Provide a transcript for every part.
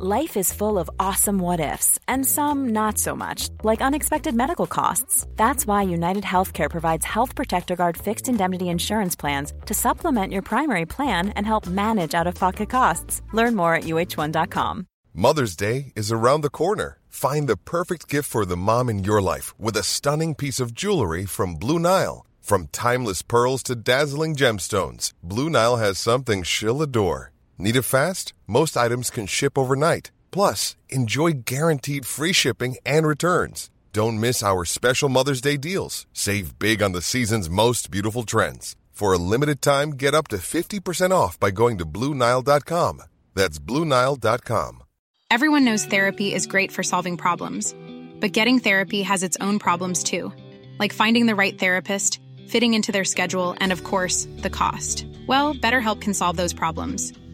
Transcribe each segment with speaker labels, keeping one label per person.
Speaker 1: Life is full of awesome what ifs, and some not so much, like unexpected medical costs. That's why United Healthcare provides Health Protector Guard fixed indemnity insurance plans to supplement your primary plan and help manage out of pocket costs. Learn more at uh1.com.
Speaker 2: Mother's Day is around the corner. Find the perfect gift for the mom in your life with a stunning piece of jewelry from Blue Nile. From timeless pearls to dazzling gemstones, Blue Nile has something she'll adore. Need it fast? Most items can ship overnight. Plus, enjoy guaranteed free shipping and returns. Don't miss our special Mother's Day deals. Save big on the season's most beautiful trends. For a limited time, get up to 50% off by going to Bluenile.com. That's Bluenile.com.
Speaker 3: Everyone knows therapy is great for solving problems, but getting therapy has its own problems too, like finding the right therapist, fitting into their schedule, and of course, the cost. Well, BetterHelp can solve those problems.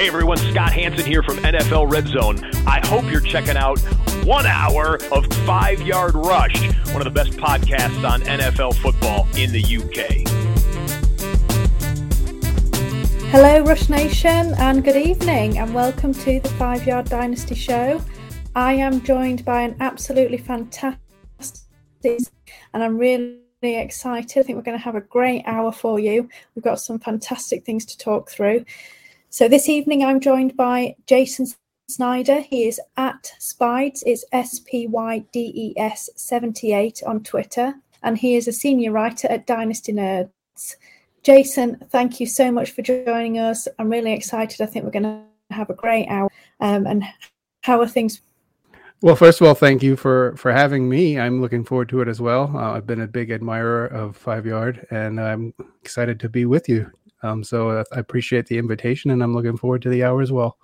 Speaker 4: Hey everyone, Scott Hanson here from NFL Red Zone. I hope you're checking out one hour of Five Yard Rush, one of the best podcasts on NFL football in the UK.
Speaker 5: Hello, Rush Nation, and good evening, and welcome to the Five Yard Dynasty Show. I am joined by an absolutely fantastic, and I'm really excited. I think we're going to have a great hour for you. We've got some fantastic things to talk through. So this evening I'm joined by Jason Snyder. He is at Spydes, it's S P Y D E S 78 on Twitter, and he is a senior writer at Dynasty Nerds. Jason, thank you so much for joining us. I'm really excited. I think we're going to have a great hour. Um, and how are things?
Speaker 6: Well, first of all, thank you for for having me. I'm looking forward to it as well. Uh, I've been a big admirer of Five Yard, and I'm excited to be with you um, so uh, I appreciate the invitation, and I'm looking forward to the hour as well.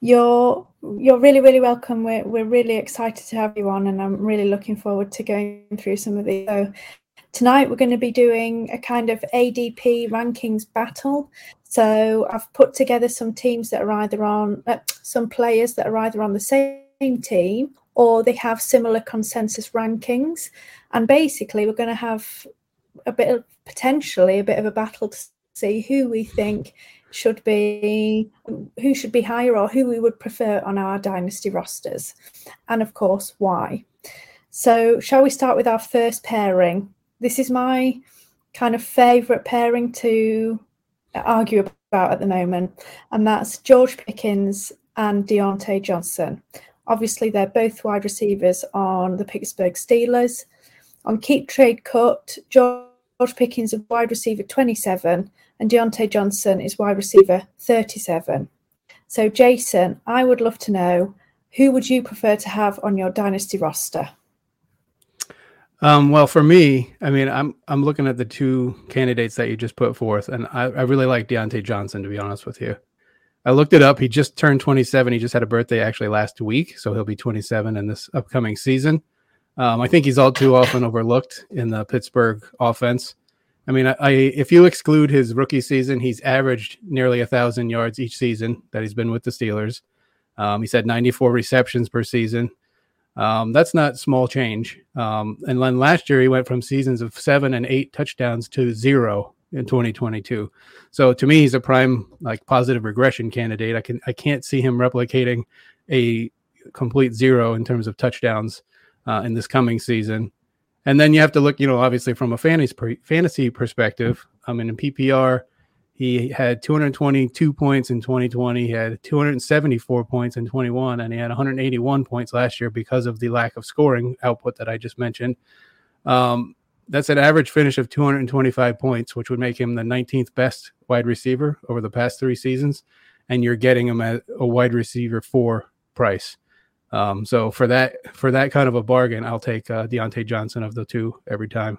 Speaker 5: You're you're really really welcome. We're we're really excited to have you on, and I'm really looking forward to going through some of these. So tonight we're going to be doing a kind of ADP rankings battle. So I've put together some teams that are either on uh, some players that are either on the same team or they have similar consensus rankings, and basically we're going to have a bit of potentially a bit of a battle to see who we think should be who should be higher or who we would prefer on our dynasty rosters and of course why. So shall we start with our first pairing? This is my kind of favorite pairing to argue about at the moment and that's george pickens and Diontae Johnson. Obviously they're both wide receivers on the pittsburgh steelers. On keep trade cut george Pickens is wide receiver 27 and Diontae Johnson is wide receiver 37. So, Jason, I would love to know who would you prefer to have on your dynasty roster?
Speaker 6: Um, well, for me, I mean, I'm I'm looking at the two candidates that you just put forth, and I, I really like Diontae Johnson to be honest with you. I looked it up. He just turned 27. He just had a birthday actually last week, so he'll be 27 in this upcoming season. Um, I think he's all too often overlooked in the Pittsburgh offense. I mean, I, I, if you exclude his rookie season, he's averaged nearly a thousand yards each season that he's been with the Steelers. Um, he's had 94 receptions per season. Um, that's not small change. Um, and then last year he went from seasons of seven and eight touchdowns to zero in 2022. So to me, he's a prime like positive regression candidate. I can I can't see him replicating a complete zero in terms of touchdowns uh, in this coming season. And then you have to look, you know, obviously from a fantasy fantasy perspective. I mean, in PPR, he had 222 points in 2020. He had 274 points in 21, and he had 181 points last year because of the lack of scoring output that I just mentioned. Um, that's an average finish of 225 points, which would make him the 19th best wide receiver over the past three seasons. And you're getting him at a wide receiver four price. Um, so for that for that kind of a bargain, I'll take uh, Diontae Johnson of the two every time.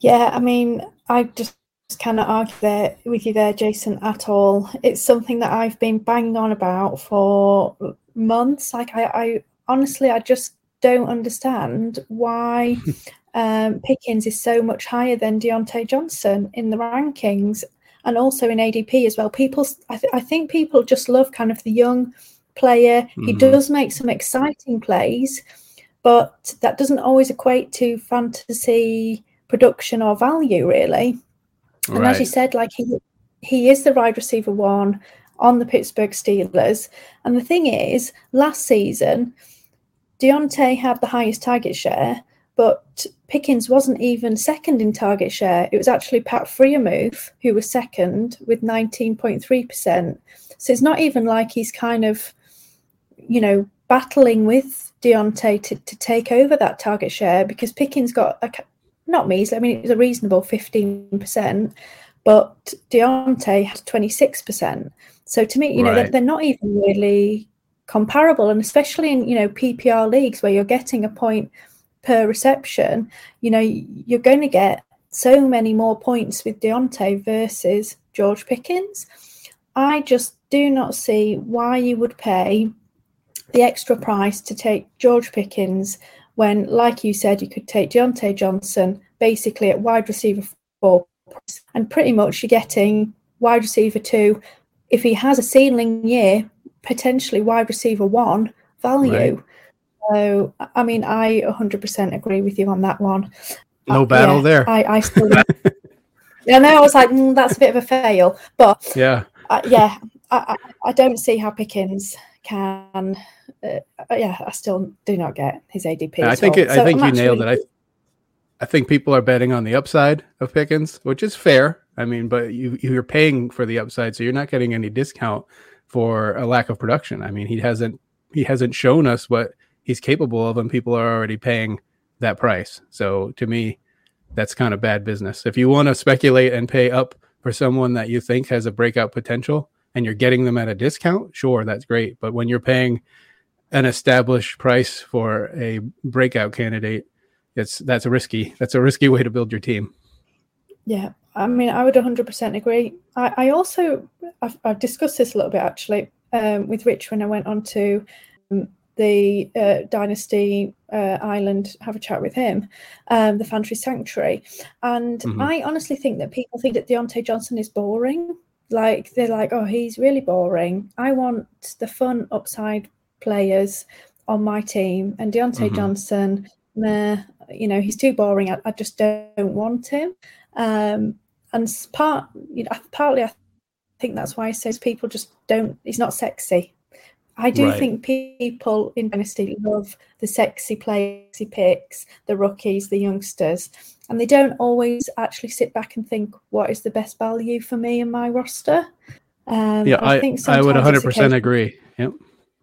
Speaker 5: Yeah, I mean, I just cannot argue there with you there, Jason, at all. It's something that I've been banging on about for months. Like I, I honestly, I just don't understand why um, Pickens is so much higher than Diontae Johnson in the rankings and also in ADP as well. People, I, th- I think people just love kind of the young player. Mm-hmm. He does make some exciting plays, but that doesn't always equate to fantasy production or value, really. And right. as you said, like he he is the wide receiver one on the Pittsburgh Steelers. And the thing is, last season, Diontae had the highest target share, but Pickens wasn't even second in target share. It was actually Pat Freiermuth who was second with 19.3%. So it's not even like he's kind of, you know, battling with Diontae to, to take over that target share because Pickens got a, not measly, I mean, it was a reasonable 15%, but Diontae had 26%. So to me, you know, they're, they're not even really comparable. And especially in, you know, PPR leagues where you're getting a point per reception, you know, you're going to get so many more points with Diontae versus George Pickens. I just do not see why you would pay the extra price to take George Pickens when, like you said, you could take Diontae Johnson basically at wide receiver four, and pretty much you're getting wide receiver two. If he has a ceiling year, potentially wide receiver one value. Right. So, I mean, I 100% agree with you on that one.
Speaker 6: No uh, battle yeah, there.
Speaker 5: I, I still. yeah, no, I was like, mm, that's a bit of a fail, but
Speaker 6: yeah,
Speaker 5: uh, yeah, I, I, I, don't see how Pickens can. Uh, yeah, I still do not get his ADP.
Speaker 6: I think it, I think I'm you nailed it. I I think people are betting on the upside of Pickens, which is fair. I mean, but you you're paying for the upside, so you're not getting any discount for a lack of production. I mean, he hasn't he hasn't shown us what he's capable of, and people are already paying that price. So to me, that's kind of bad business. If you want to speculate and pay up for someone that you think has a breakout potential and you're getting them at a discount, sure, that's great. But when you're paying an established price for a breakout candidate, it's that's a risky that's a risky way to build your team.
Speaker 5: Yeah, I mean, I would 100% agree. I, I also I've, I've, discussed this a little bit actually um, with Rich when I went on to um, the uh, Dynasty uh, Island, have a chat with him, um, the Fantasy Sanctuary, and mm-hmm. I honestly think that people think that Diontae Johnson is boring. Like they're like, oh, he's really boring. I want the fun upside players on my team, and Diontae mm-hmm. Johnson, meh, you know, he's too boring. I, I just don't want him. Um, and part, you know, partly I think that's why I says people just don't. He's not sexy. I do right. think people in Dynasty love the sexy plays, picks, the rookies, the youngsters, and they don't always actually sit back and think what is the best value for me in my roster.
Speaker 6: Um, yeah, I, I, think I would 100% agree. Yep.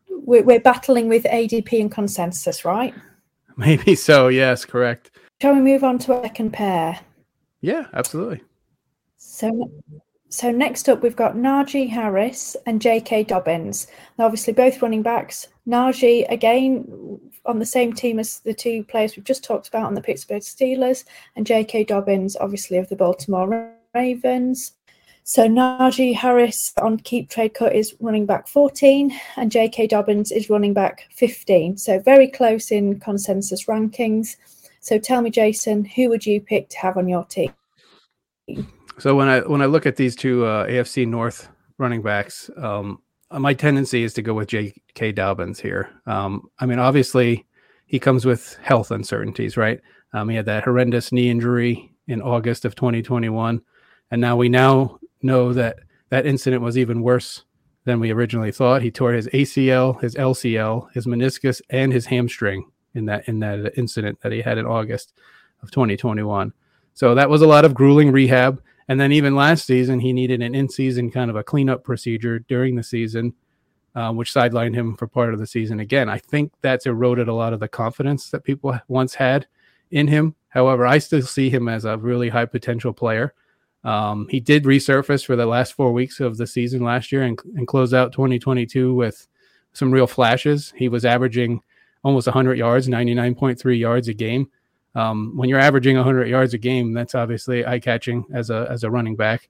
Speaker 5: We're, we're battling with ADP and consensus, right?
Speaker 6: Maybe so. Yes, correct.
Speaker 5: Shall we move on to a second pair?
Speaker 6: Yeah, absolutely.
Speaker 5: So, so next up we've got Najee Harris and J.K. Dobbins. Now, obviously, both running backs. Najee again on the same team as the two players we've just talked about on the Pittsburgh Steelers, and J.K. Dobbins, obviously of the Baltimore Ravens. So Najee Harris on keep trade cut is running back 14 and J.K. Dobbins is running back 15. So very close in consensus rankings. So tell me, Jason, who would you pick to have on your team?
Speaker 6: So when I when I look at these two uh, AFC North running backs, um, my tendency is to go with J.K. Dobbins here. Um, I mean, obviously, he comes with health uncertainties, right? Um, he had that horrendous knee injury in August of 2021, and now we now know that that incident was even worse than we originally thought. He tore his ACL, his LCL, his meniscus, and his hamstring in that in that incident that he had in August of 2021. So that was a lot of grueling rehab. And then even last season, he needed an in-season kind of a cleanup procedure during the season, uh, which sidelined him for part of the season. Again, I think that's eroded a lot of the confidence that people once had in him. However, I still see him as a really high potential player. Um, he did resurface for the last four weeks of the season last year and, and close out 2022 with some real flashes. He was averaging almost 100 yards, 99.3 yards a game. Um, when you're averaging 100 yards a game, that's obviously eye catching as a as a running back.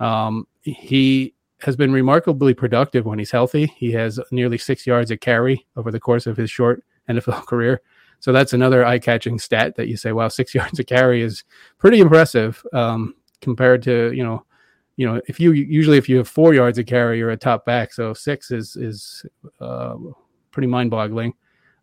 Speaker 6: Um, he has been remarkably productive when he's healthy. He has nearly six yards a carry over the course of his short NFL career. So that's another eye catching stat that you say, wow, six yards a carry is pretty impressive um, compared to, you know, you know, if you usually if you have four yards a carry, you're a top back. So six is is uh, pretty mind boggling.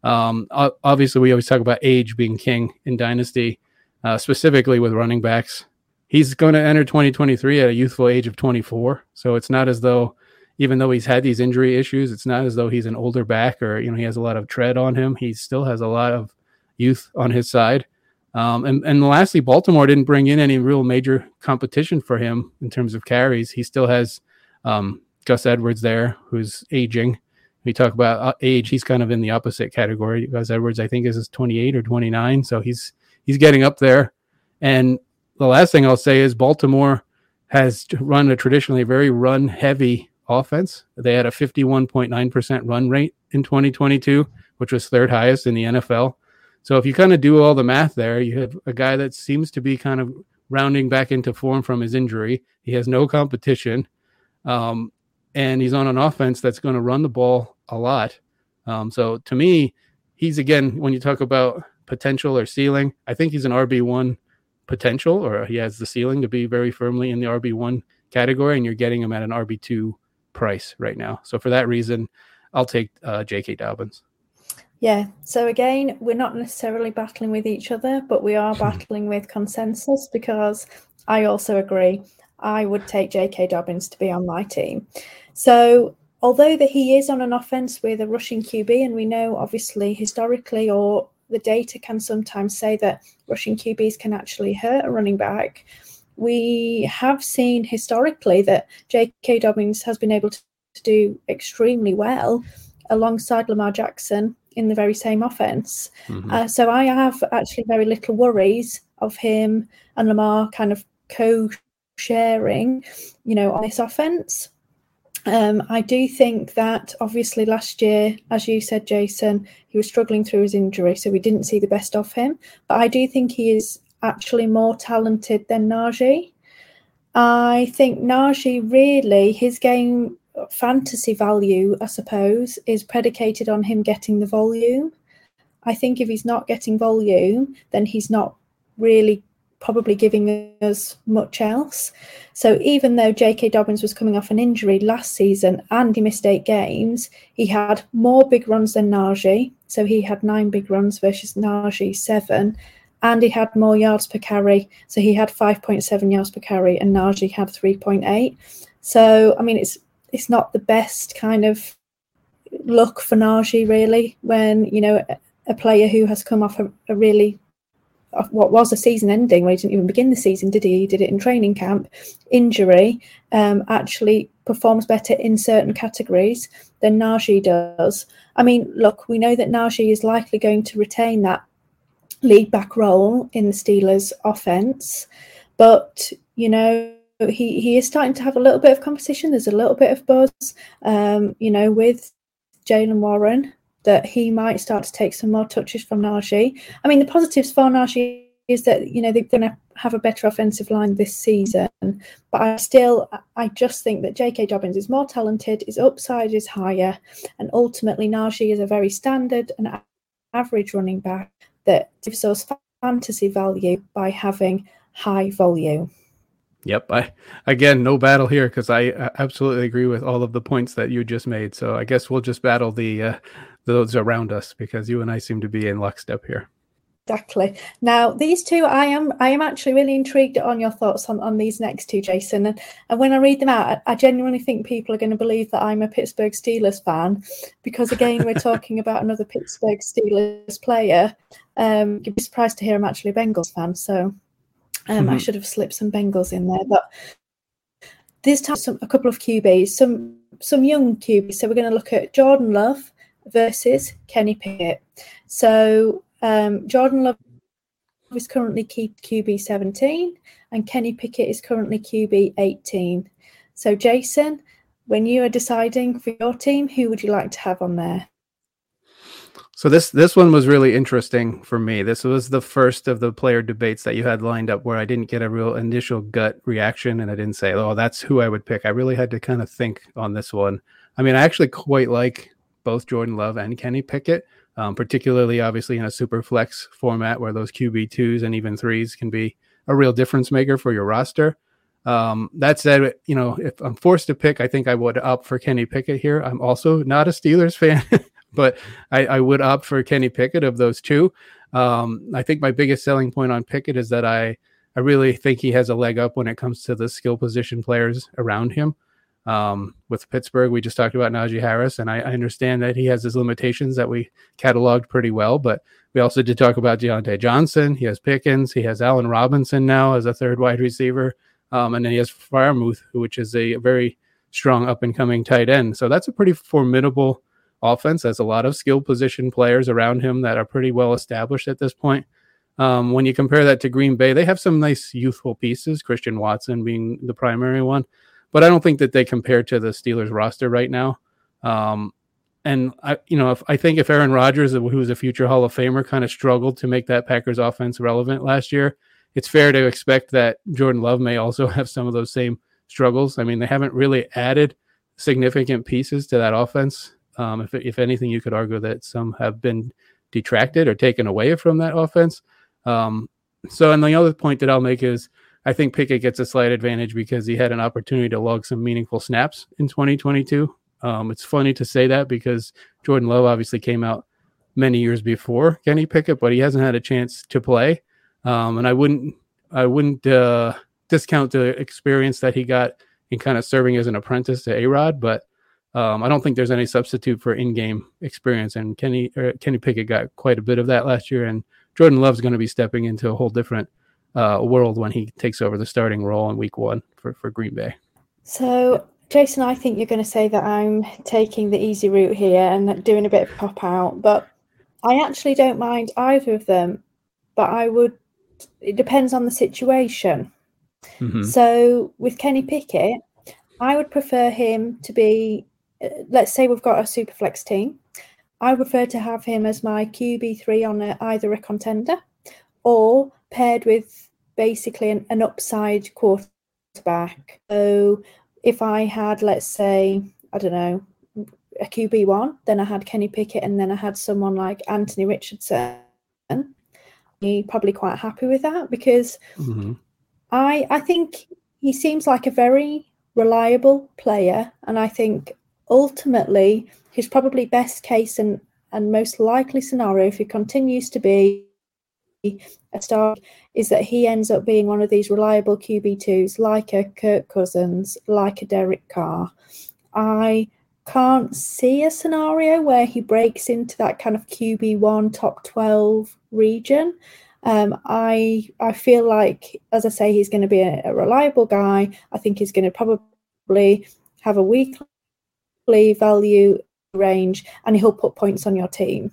Speaker 6: Um, obviously, we always talk about age being king in dynasty, uh, specifically with running backs. He's going to enter 2023 at a youthful age of 24, so it's not as though, even though he's had these injury issues, it's not as though he's an older back or you know he has a lot of tread on him. He still has a lot of youth on his side. Um, and, and lastly, Baltimore didn't bring in any real major competition for him in terms of carries. He still has um, Gus Edwards there, who's aging we talk about uh, age, he's kind of in the opposite category. Gus Edwards, I think, is 28 or 29, so he's he's getting up there. And the last thing I'll say is Baltimore has run a traditionally very run heavy offense. They had a 51.9% run rate in 2022, which was third highest in the NFL. So if you kind of do all the math there, you have a guy that seems to be kind of rounding back into form from his injury. He has no competition. Um, and he's on an offense that's going to run the ball a lot. Um, so to me, he's again when you talk about potential or ceiling, I think he's an RB one potential, or he has the ceiling to be very firmly in the RB one category, and you're getting him at an RB two price right now. So for that reason, I'll take uh, J.K. Dobbins.
Speaker 5: Yeah. So again, we're not necessarily battling with each other, but we are battling with consensus because I also agree. I would take J.K. Dobbins to be on my team. So although that he is on an offense with a rushing QB, and we know obviously historically or the data can sometimes say that rushing QBs can actually hurt a running back. We have seen historically that J.K. Dobbins has been able to, do extremely well alongside Lamar Jackson in the very same offense. Mm-hmm. Uh, so I have actually very little worries of him and Lamar kind of co sharing, you know, on this offense. Um, I do think that obviously last year, as you said, Jason, he was struggling through his injury, so we didn't see the best of him. But I do think he is actually more talented than Najee. I think Najee really, his game fantasy value, I suppose, is predicated on him getting the volume. I think if he's not getting volume, then he's not really probably giving us much else. So even though J.K. Dobbins was coming off an injury last season and he missed eight games, he had more big runs than Najee. So he had nine big runs versus Najee seven. And he had more yards per carry. So he had 5.7 yards per carry and Najee had 3.8. So, I mean, it's it's not the best kind of look for Najee, really, when, you know, a player who has come off a, a really what was a season ending where he didn't even begin the season, did he? He did it in training camp. Injury um, actually performs better in certain categories than Najee does. I mean, look, we know that Najee is likely going to retain that lead back role in the Steelers' offense, but you know. He, he is starting to have a little bit of competition. There's a little bit of buzz, um, you know, with Jaylen Warren that he might start to take some more touches from Najee. I mean, the positives for Najee is that you know they're going to have a better offensive line this season. But I still, I just think that J.K. Dobbins is more talented, his upside is higher, and ultimately Najee is a very standard and average running back that gives us fantasy value by having high volume.
Speaker 6: Yep. I again, no battle here because I absolutely agree with all of the points that you just made. So I guess we'll just battle the uh, those around us because you and I seem to be in lockstep here.
Speaker 5: Exactly. Now, these two, I am, I am actually really intrigued on your thoughts on, on these next two, Jason. And, and when I read them out, I, I genuinely think people are going to believe that I'm a Pittsburgh Steelers fan, because again, we're talking about another Pittsburgh Steelers player. Um, you'd be surprised to hear I'm actually a Bengals fan, so um, mm-hmm. I should have slipped some Bengals in there. But this time, some, a couple of QBs, some some young QBs. So we're going to look at Jordan Love versus Kenny Pickett. So um, Jordan Love is currently QB 17 and Kenny Pickett is currently QB 18. So, Jason, when you are deciding for your team, who would you like to have on there?
Speaker 6: So this this one was really interesting for me. This was the first of the player debates that you had lined up where I didn't get a real initial gut reaction and I didn't say, "Oh, that's who I would pick." I really had to kind of think on this one. I mean, I actually quite like both Jordan Love and Kenny Pickett, um, particularly obviously in a super flex format where those QB twos and even threes can be a real difference maker for your roster. Um, that said, you know, if I'm forced to pick, I think I would opt for Kenny Pickett here. I'm also not a Steelers fan. but I, I, would opt for Kenny Pickett of those two. Um, I think my biggest selling point on Pickett is that I I really think he has a leg up when it comes to the skill position players around him. Um, with Pittsburgh, we just talked about Najee Harris, and I, I, understand that he has his limitations that we cataloged pretty well. But we also did talk about Diontae Johnson. He has Pickens. He has Allen Robinson now as a third wide receiver, um, and then he has Freiermuth, which is a very strong up and coming tight end. So that's a pretty formidable offense has a lot of skill position players around him that are pretty well established at this point. Um, when you compare that to Green Bay, they have some nice youthful pieces, Christian Watson being the primary one, but I don't think that they compare to the Steelers roster right now. Um, and I, you know, if, I think if Aaron Rodgers, who's a future Hall of Famer, kind of struggled to make that Packers offense relevant last year, it's fair to expect that Jordan Love may also have some of those same struggles. I mean, they haven't really added significant pieces to that offense um, if, if anything, you could argue that some have been detracted or taken away from that offense. Um, so, and the other point that I'll make is I think Pickett gets a slight advantage because he had an opportunity to log some meaningful snaps in 2022. Um, it's funny to say that because Jordan Love obviously came out many years before Kenny Pickett, but he hasn't had a chance to play. Um, and I wouldn't, I wouldn't uh, discount the experience that he got in kind of serving as an apprentice to A Rod, but um, I don't think there's any substitute for in-game experience, and Kenny er, Kenny Pickett got quite a bit of that last year, and Jordan Love's going to be stepping into a whole different uh, world when he takes over the starting role in Week One for for Green Bay.
Speaker 5: So, Jason, I think you're going to say that I'm taking the easy route here and doing a bit of pop out, but I actually don't mind either of them. But I would. It depends on the situation. Mm-hmm. So, with Kenny Pickett, I would prefer him to be let's say we've got a super flex team. I prefer to have him as my QB3 on a, either a contender or paired with basically an, an upside quarterback. So if I had, let's say, I don't know, a QB1, then I had Kenny Pickett, and then I had someone like Anthony Richardson. He probably quite happy with that because mm-hmm. I I think he seems like a very reliable player, and I think ultimately, his probably best case and, and most likely scenario, if he continues to be a star, is that he ends up being one of these reliable QB2s, like a Kirk Cousins, like a Derek Carr. I can't see a scenario where he breaks into that kind of QB1 top 12 region. Um, I I feel like, as I say, he's going to be a, a reliable guy. I think he's going to probably have a weekly value range and he'll put points on your team.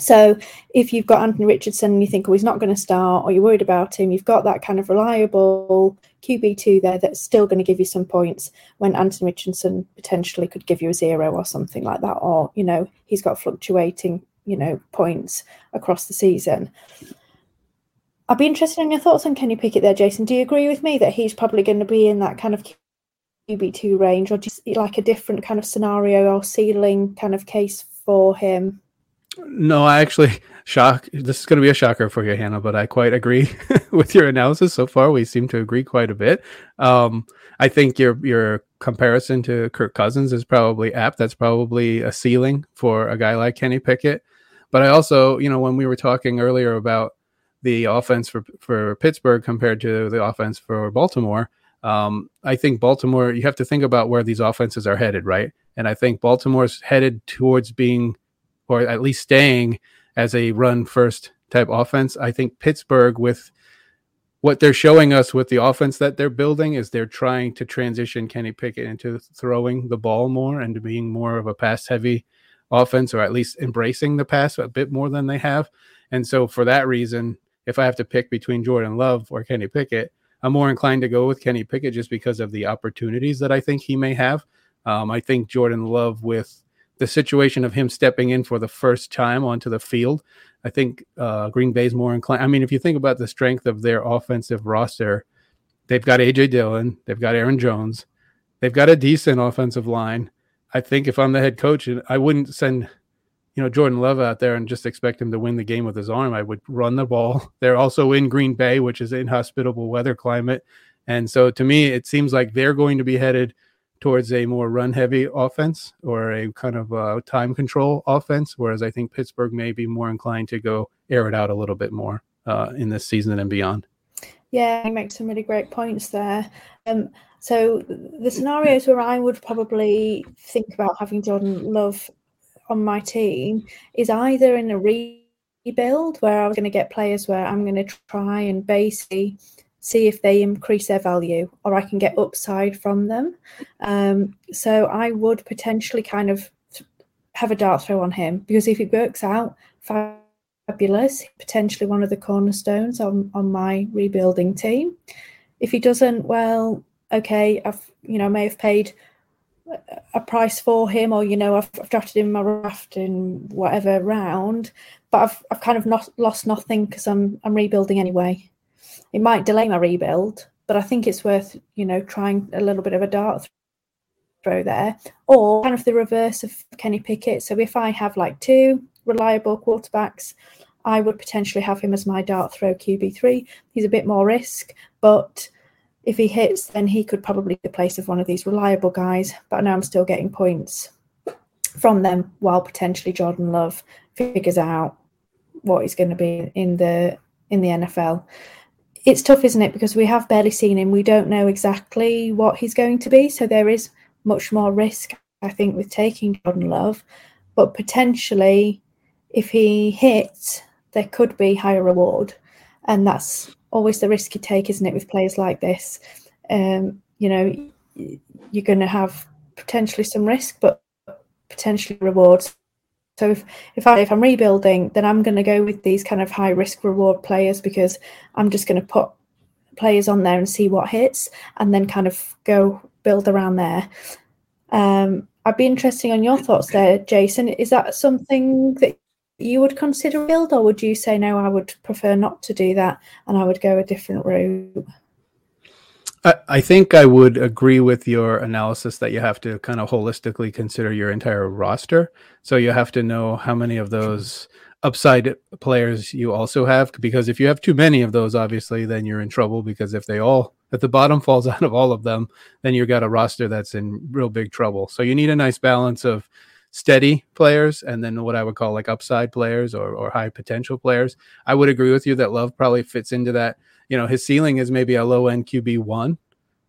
Speaker 5: So if you've got Anthony Richardson and you think, oh, he's not going to start, or you're worried about him, you've got that kind of reliable QB2 there that's still going to give you some points when Anthony Richardson potentially could give you a zero or something like that. Or, you know, he's got fluctuating, you know, points across the season. I'd be interested in your thoughts on Kenny Pickett there, Jason. Do you agree with me that he's probably going to be in that kind of QB2 range, or just like a different kind of scenario or ceiling kind of case for him?
Speaker 6: No, I actually shock. This is going to be a shocker for you, Hannah, but I quite agree with your analysis so far. We seem to agree quite a bit. Um, I think your your comparison to Kirk Cousins is probably apt. That's probably a ceiling for a guy like Kenny Pickett. But I also, you know, when we were talking earlier about the offense for for Pittsburgh compared to the offense for Baltimore, um, I think Baltimore, you have to think about where these offenses are headed, right? And I think Baltimore's headed towards being, or at least staying as a run first type offense. I think Pittsburgh, with what they're showing us with the offense that they're building, is they're trying to transition Kenny Pickett into throwing the ball more and being more of a pass heavy offense, or at least embracing the pass a bit more than they have. And so, for that reason, if I have to pick between Jordan Love or Kenny Pickett, I'm more inclined to go with Kenny Pickett just because of the opportunities that I think he may have. Um, I think Jordan Love with the situation of him stepping in for the first time onto the field, I think uh, Green Bay's more inclined. I mean, if you think about the strength of their offensive roster, they've got AJ Dillon, they've got Aaron Jones, they've got a decent offensive line. I think if I'm the head coach, and I wouldn't send you know Jordan Love out there and just expect him to win the game with his arm. I would run the ball. They're also in Green Bay, which is inhospitable weather climate, and so to me, it seems like they're going to be headed towards a more run heavy offense or a kind of uh, time control offense, whereas I think Pittsburgh may be more inclined to go air it out a little bit more uh, in this season and beyond.
Speaker 5: Yeah, you make some really great points there. Um, so the scenarios where I would probably think about having Jordan Love on my team is either in a rebuild where I was going to get players where I'm going to try and basically see if they increase their value or I can get upside from them. Um, so I would potentially kind of have a dart throw on him because if it works out, fabulous, potentially one of the cornerstones on, on my rebuilding team. If he doesn't, well, okay, I've you know I may have paid a price for him, or you know I've, I've drafted him in my raft in whatever round, but I've I've kind of not lost nothing because I'm I'm rebuilding anyway it might delay my rebuild, but I think it's worth, you know, trying a little bit of a dart throw there, or kind of the reverse of Kenny Pickett. So if I have like two reliable quarterbacks, I would potentially have him as my dart throw QB3. He's a bit more risk, but if he hits, then he could probably the place of one of these reliable guys. But I know I'm still getting points from them while potentially Jordan Love figures out what he's going to be in the in the NFL it's tough, isn't it? Because we have barely seen him. We don't know exactly what he's going to be. So there is much more risk, I think, with taking Jordan Love. But potentially, if he hits, there could be higher reward. And that's always the risk you take, isn't it, with players like this? Um, you know, you're going to have potentially some risk, but potentially rewards. So if if I if I'm rebuilding, then I'm going to go with these kind of high risk reward players because I'm just going to put players on there and see what hits, and then kind of go build around there. Um, I'd be interested on your thoughts there, Jason. Is that something that you would consider build, or would you say no? I would prefer not to do that, and I would go a different route.
Speaker 6: I, think I would agree with your analysis that you have to kind of holistically consider your entire roster. So you have to know how many of those upside players you also have, because if you have too many of those, obviously, then you're in trouble. Because if they all, if the bottom falls out of all of them, then you've got a roster that's in real big trouble. So you need a nice balance of steady players and then what I would call like upside players or, or high potential players. I would agree with you that Love probably fits into that you know his ceiling is maybe a low end QB one,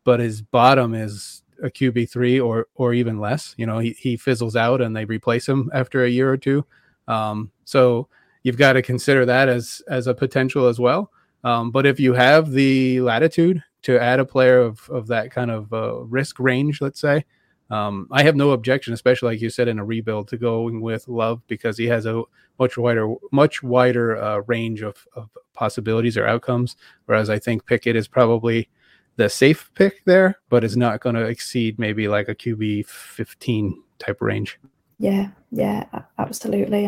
Speaker 6: but his bottom is a QB three or or even less. You know, he he fizzles out and they replace him after a year or two. Um, so you've got to consider that as as a potential as well. Um, but if you have the latitude to add a player of of that kind of uh, risk range, let's say, um, I have no objection, especially like you said in a rebuild, to going with Love because he has a much wider, much wider uh, range of, of possibilities or outcomes. Whereas I think Pickett is probably the safe pick there, but is not going to exceed maybe like a QB 15 type range.
Speaker 5: Yeah, yeah, absolutely.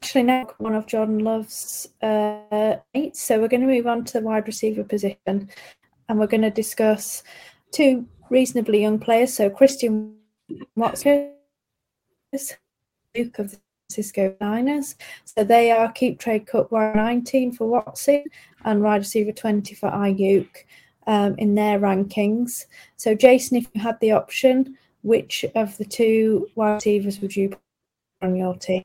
Speaker 5: Actually, now one of Jordan Love's uh, eight. So we're going to move on to the wide receiver position, and we're going to discuss two reasonably young players. So Christian Watson, Duke of the Cisco Niners. So they are keep trade cut wire 19 for Watson and wide receiver 20 for Aiyuk um, in their rankings. So Jason, if you had the option, which of the two wide receivers would you put on your team?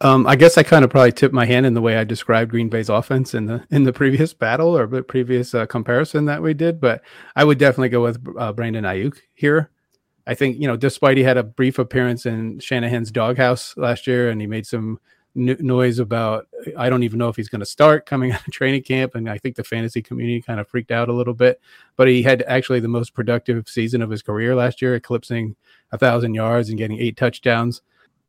Speaker 6: Um, I guess I kind of probably tipped my hand in the way I described Green Bay's offense in the in the previous battle or the previous uh, comparison that we did, but I would definitely go with uh, Brandon Aiyuk here. I think you know, despite he had a brief appearance in Shanahan's doghouse last year, and he made some n- noise about I don't even know if he's going to start coming out of training camp, and I think the fantasy community kind of freaked out a little bit. But he had actually the most productive season of his career last year, eclipsing a thousand yards and getting eight touchdowns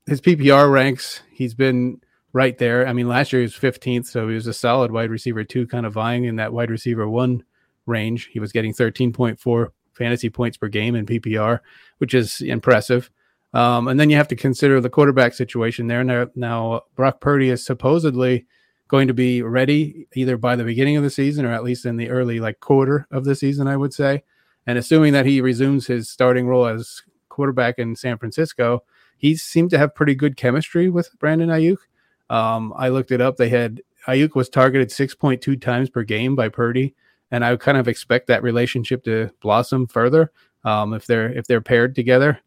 Speaker 6: his PPR ranks, he's been right there. I mean, last year he was 15th, so he was a solid wide receiver two, kind of vying in that wide receiver one range. He was getting 13.4 fantasy points per game in PPR, which is impressive. Um, and then you have to consider the quarterback situation there. Now, now Brock Purdy is supposedly going to be ready either by the beginning of the season or at least in the early like quarter of the season, I would say. And assuming that he resumes his starting role as quarterback in San Francisco, he seemed to have pretty good chemistry with Brandon Aiyuk. Um, I looked it up. They had Aiyuk was targeted 6.2 times per game by Purdy, and I kind of expect that relationship to blossom further um, if they're if they're paired together.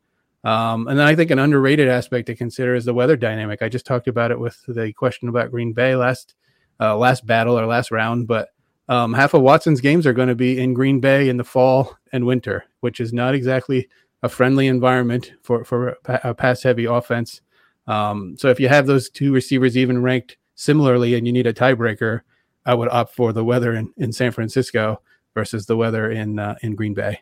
Speaker 6: Um, and then I think an underrated aspect to consider is the weather dynamic. I just talked about it with the question about Green Bay last uh, last battle or last round, but um, half of Watson's games are going to be in Green Bay in the fall and winter, which is not exactly a friendly environment for for a pass heavy offense. Um, so if you have those two receivers even ranked similarly and you need a tiebreaker, I would opt for the weather in, in San Francisco versus the weather in uh, in Green Bay.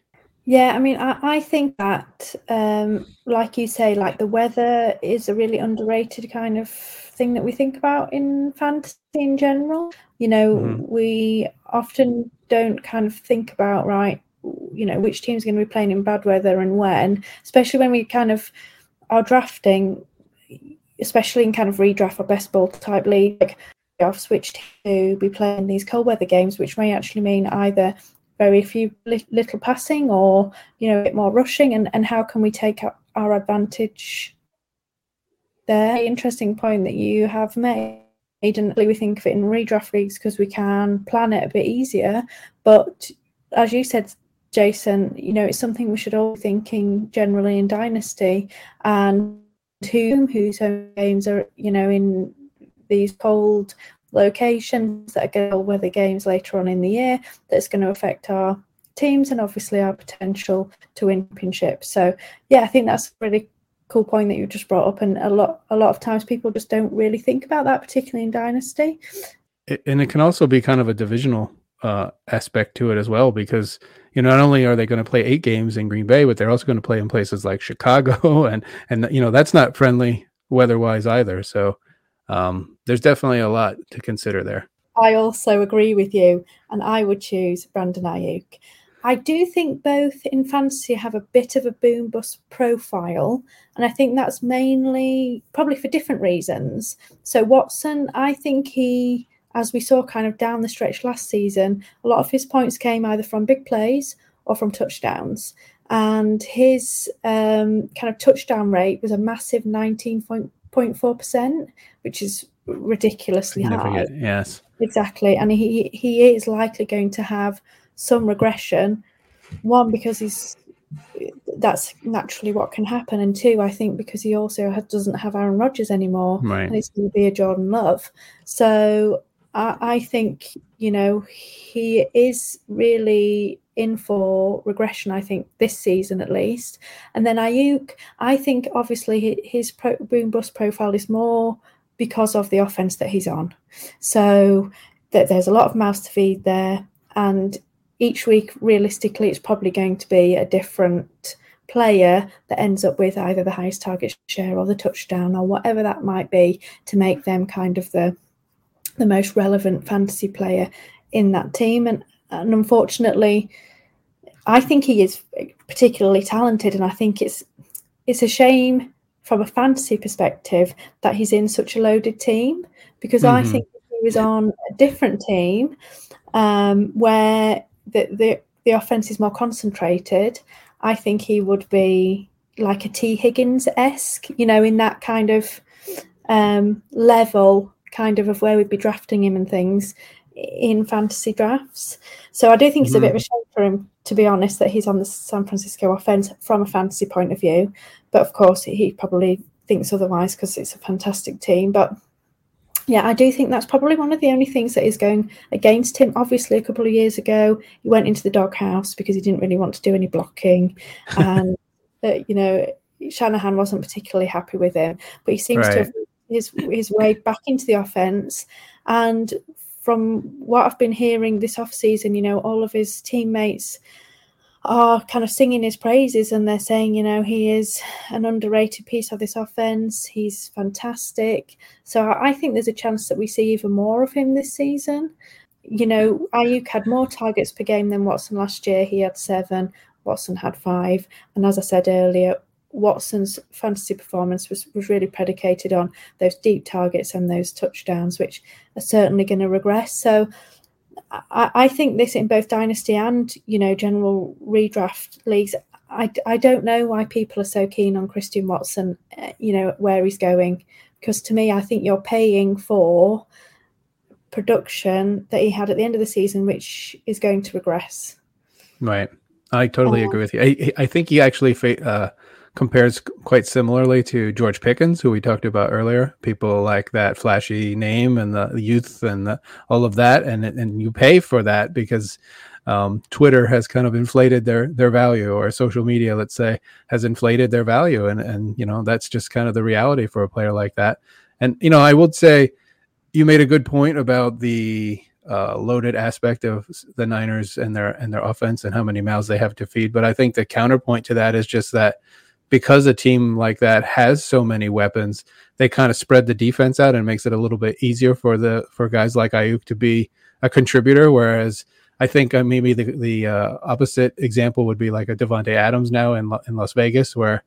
Speaker 5: Yeah, I mean, I, I think that, um, like you say, like the weather is a really underrated kind of thing that we think about in fantasy in general. You know, mm-hmm. we often don't kind of think about, right, you know, which team's going to be playing in bad weather and when, especially when we kind of are drafting, especially in kind of redraft or best ball type league, like off switch to be playing these cold weather games, which may actually mean either very few little passing or you know a bit more rushing and, and how can we take up our advantage there? Interesting point that you have made and we think of it in redraft leagues because we can plan it a bit easier but as you said jason you know it's something we should all be thinking generally in dynasty and whom whose home games are you know in these cold locations that are going to weather games later on in the year that's going to affect our teams and obviously our potential to win championships. So yeah, I think that's a really cool point that you just brought up and a lot a lot of times people just don't really think about that particularly in dynasty
Speaker 6: and it can also be kind of a divisional uh, aspect to it as well because you know not only are they going to play eight games in green bay but they're also going to play in places like chicago and and you know that's not friendly weather wise either so um, there's definitely a lot to consider there.
Speaker 5: I also agree with you, and I would choose Brandon Aiyuk. I do think both in fantasy have a bit of a boom bust profile, and I think that's mainly probably for different reasons. So Watson, I think he, as we saw kind of down the stretch last season, a lot of his points came either from big plays or from touchdowns, and his um, kind of touchdown rate was a massive 19.1 0.4%, which is ridiculously high.
Speaker 6: Yes.
Speaker 5: Exactly. And he, he is likely going to have some regression. One, because he's that's naturally what can happen. And two, I think because he also has, doesn't have Aaron Rodgers anymore.
Speaker 6: Right.
Speaker 5: And it's going to be a Jordan Love. So I, think, you know, he is really in for regression, I think, this season at least. And then Aiyuk, I think obviously his pro, boom bust profile is more because of the offense that he's on. So that there's a lot of mouths to feed there. And each week, realistically, it's probably going to be a different player that ends up with either the highest target share or the touchdown or whatever that might be to make them kind of the the most relevant fantasy player in that team. And and unfortunately, I think he is particularly talented, and I think it's it's a shame from a fantasy perspective that he's in such a loaded team because mm-hmm. I think he was on a different team um, where the, the the offense is more concentrated. I think he would be like a Tee Higgins esque, you know, in that kind of um, level, kind of of where we'd be drafting him and things in fantasy drafts. So I do think it's mm-hmm. a bit of a shame for him, to be honest, that he's on the San Francisco offense from a fantasy point of view. But of course, he probably thinks otherwise because it's a fantastic team. But yeah, I do think that's probably one of the only things that is going against him. Obviously, a couple of years ago, he went into the doghouse because he didn't really want to do any blocking, and uh, you know Shanahan wasn't particularly happy with him. But he seems right. to have his his way back into the offense, and from what I've been hearing this off season, you know, all of his teammates are kind of singing his praises and they're saying, you know, he is an underrated piece of this offense. He's fantastic. So I think there's a chance that we see even more of him this season. You know, Aiyuk had more targets per game than Watson last year. He had seven. Watson had five. And as I said earlier, Watson's fantasy performance was, was really predicated on those deep targets and those touchdowns, which are certainly going to regress. So I, I, think this in both dynasty and you know general redraft leagues. I, I don't know why people are so keen on Christian Watson, uh, you know, where he's going. Because to me, I think you're paying for production that he had at the end of the season, which is going to regress.
Speaker 6: Right. I totally agree with you. I, I think he actually uh, compares quite similarly to George Pickens, who we talked about earlier. People like that flashy name and the youth and the, all of that, and and you pay for that because um, Twitter has kind of inflated their their value, or social media, let's say, has inflated their value, and and you know that's just kind of the reality for a player like that. And you know, I would say you made a good point about the uh, loaded aspect of the Niners and their and their offense and how many mouths they have to feed. But I think the counterpoint to that is just that because a team like that has so many weapons, they kind of spread the defense out and makes it a little bit easier for the for guys like Aiyuk to be a contributor. Whereas I think uh, maybe the the uh, opposite example would be like a Davante Adams now in in Las Vegas, where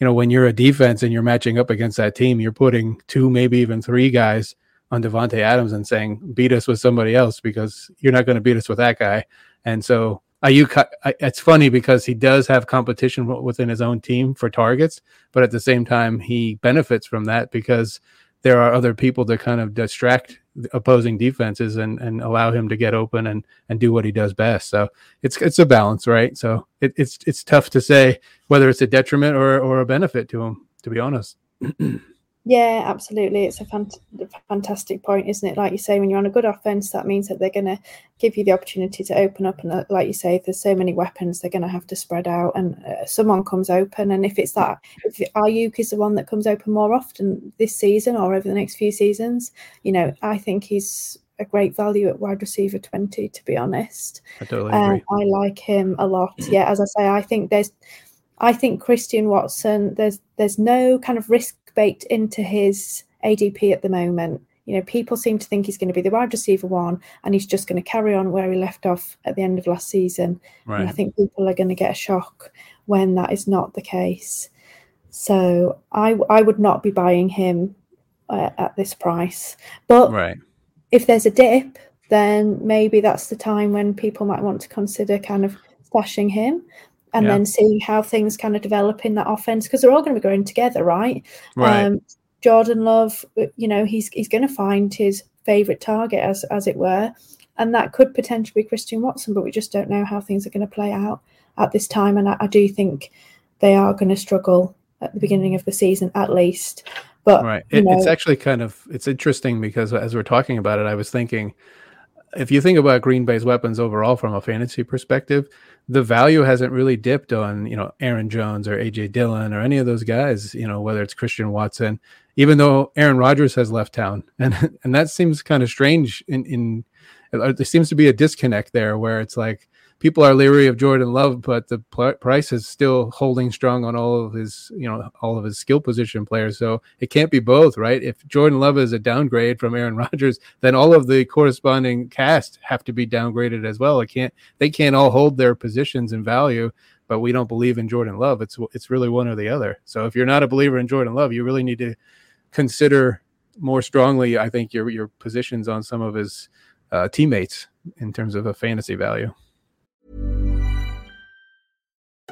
Speaker 6: you know when you're a defense and you're matching up against that team, you're putting two, maybe even three guys on Davante Adams and saying beat us with somebody else because you're not going to beat us with that guy. And so Aiyuk, it's funny because he does have competition within his own team for targets, but at the same time, he benefits from that because there are other people that kind of distract opposing defenses and, and allow him to get open and, and do what he does best. So it's it's a balance, right? So it, it's it's tough to say whether it's a detriment or or a benefit to him, to be honest.
Speaker 5: Yeah, absolutely. It's a fant- fantastic point, isn't it? Like you say, when you're on a good offense, that means that they're going to give you the opportunity to open up. And uh, like you say, if there's so many weapons, they're going to have to spread out, and uh, someone comes open. And if it's that, if Aiyuk is the one that comes open more often this season or over the next few seasons, you know, I think he's a great value at wide receiver 20, to be honest.
Speaker 6: I totally agree.
Speaker 5: I like him a lot. Yeah, as I say, I think there's. I think Christian Watson, there's there's no kind of risk baked into his ADP at the moment. You know, people seem to think he's going to be the wide receiver one and he's just going to carry on where he left off at the end of last season. Right. And I think people are going to get a shock when that is not the case. So I, I would not be buying him uh, at this price. But
Speaker 6: right.
Speaker 5: if there's a dip, then maybe that's the time when people might want to consider kind of stashing him and yeah. then seeing how things kind of develop in that offense because they're all going to be going together, right?
Speaker 6: Right. Um,
Speaker 5: Jordan Love, uh, you know, he's he's going to find his favorite target, as as it were, and that could potentially be Christian Watson, but we just don't know how things are going to play out at this time, and I, I do think they are going to struggle at the beginning of the season at least. But
Speaker 6: right, it, know, it's actually kind of it's interesting because as we're talking about it, I was thinking if you think about Green Bay's weapons overall from a fantasy perspective, the value hasn't really dipped on you know Aaron Jones or AJ Dillon or any of those guys. You know whether it's Christian Watson, even though Aaron Rodgers has left town, and and that seems kind of strange. In in there seems to be a disconnect there where it's like people are leery of Jordan Love, but the pl- price is still holding strong on all of his, you know, all of his skill position players. So it can't be both, right? If Jordan Love is a downgrade from Aaron Rodgers, then all of the corresponding cast have to be downgraded as well. It can't, they can't all hold their positions and value. But we don't believe in Jordan Love. It's it's really one or the other. So if you're not a believer in Jordan Love, you really need to consider more strongly. I think your your positions on some of his uh, teammates in terms of a fantasy value.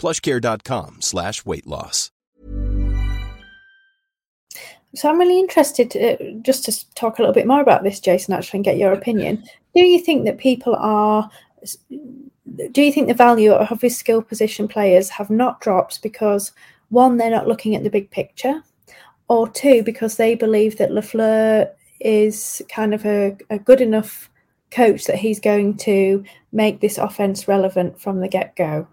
Speaker 7: Plushcare.com slash weight loss.
Speaker 5: So I'm really interested uh, just to talk a little bit more about this, Jason, actually, and get your opinion. Do you think that people are? Do you think the value of his skill position players have not dropped because one, they're not looking at the big picture, or two, because they believe that LaFleur is kind of a, a good enough coach that he's going to make this offense relevant from the get go?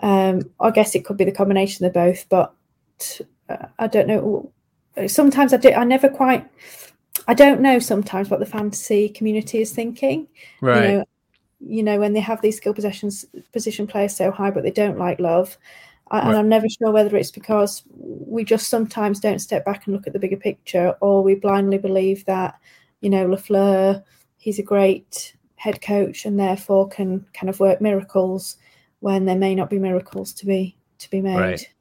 Speaker 5: Um, I guess it could be the combination of both, but uh, I don't know sometimes I do. I never quite. I don't know sometimes what the fantasy community is thinking.
Speaker 6: Right.
Speaker 5: You know, you know when they have these skill possessions position players so high, but they don't like love. I, right. And I'm never sure whether it's because we just sometimes don't step back and look at the bigger picture, or we blindly believe that you know LaFleur, he's a great head coach and therefore can kind of work miracles when there may not be miracles to be to be made.
Speaker 6: Right.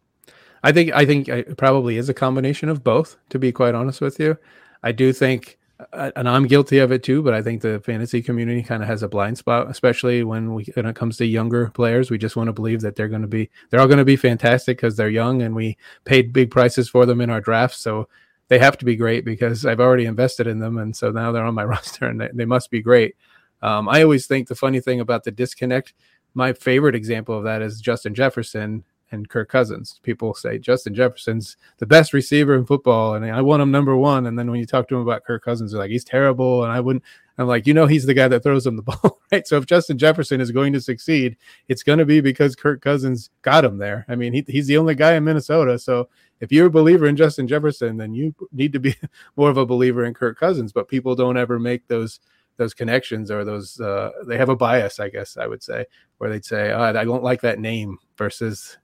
Speaker 6: I think I think it probably is a combination of both. To be quite honest with you, I do think, uh, and I'm guilty of it too. But I think the fantasy community kind of has a blind spot, especially when we when it comes to younger players. We just want to believe that they're going to be they're all going to be fantastic because they're young and we paid big prices for them in our drafts. So they have to be great because I've already invested in them, and so now they're on my roster and they, they must be great. Um, I always think the funny thing about the disconnect. My favorite example of that is Justin Jefferson and Kirk Cousins. People say Justin Jefferson's the best receiver in football, and I want him number one. And then when you talk to him about Kirk Cousins, they're like, he's terrible, and I wouldn't. I'm like, you know, he's the guy that throws him the ball, right? So if Justin Jefferson is going to succeed, it's going to be because Kirk Cousins got him there. I mean, he, he's the only guy in Minnesota. So if you're a believer in Justin Jefferson, then you need to be more of a believer in Kirk Cousins. But people don't ever make those those connections or those uh, they have a bias, I guess I would say, where they'd say, oh, I don't like that name versus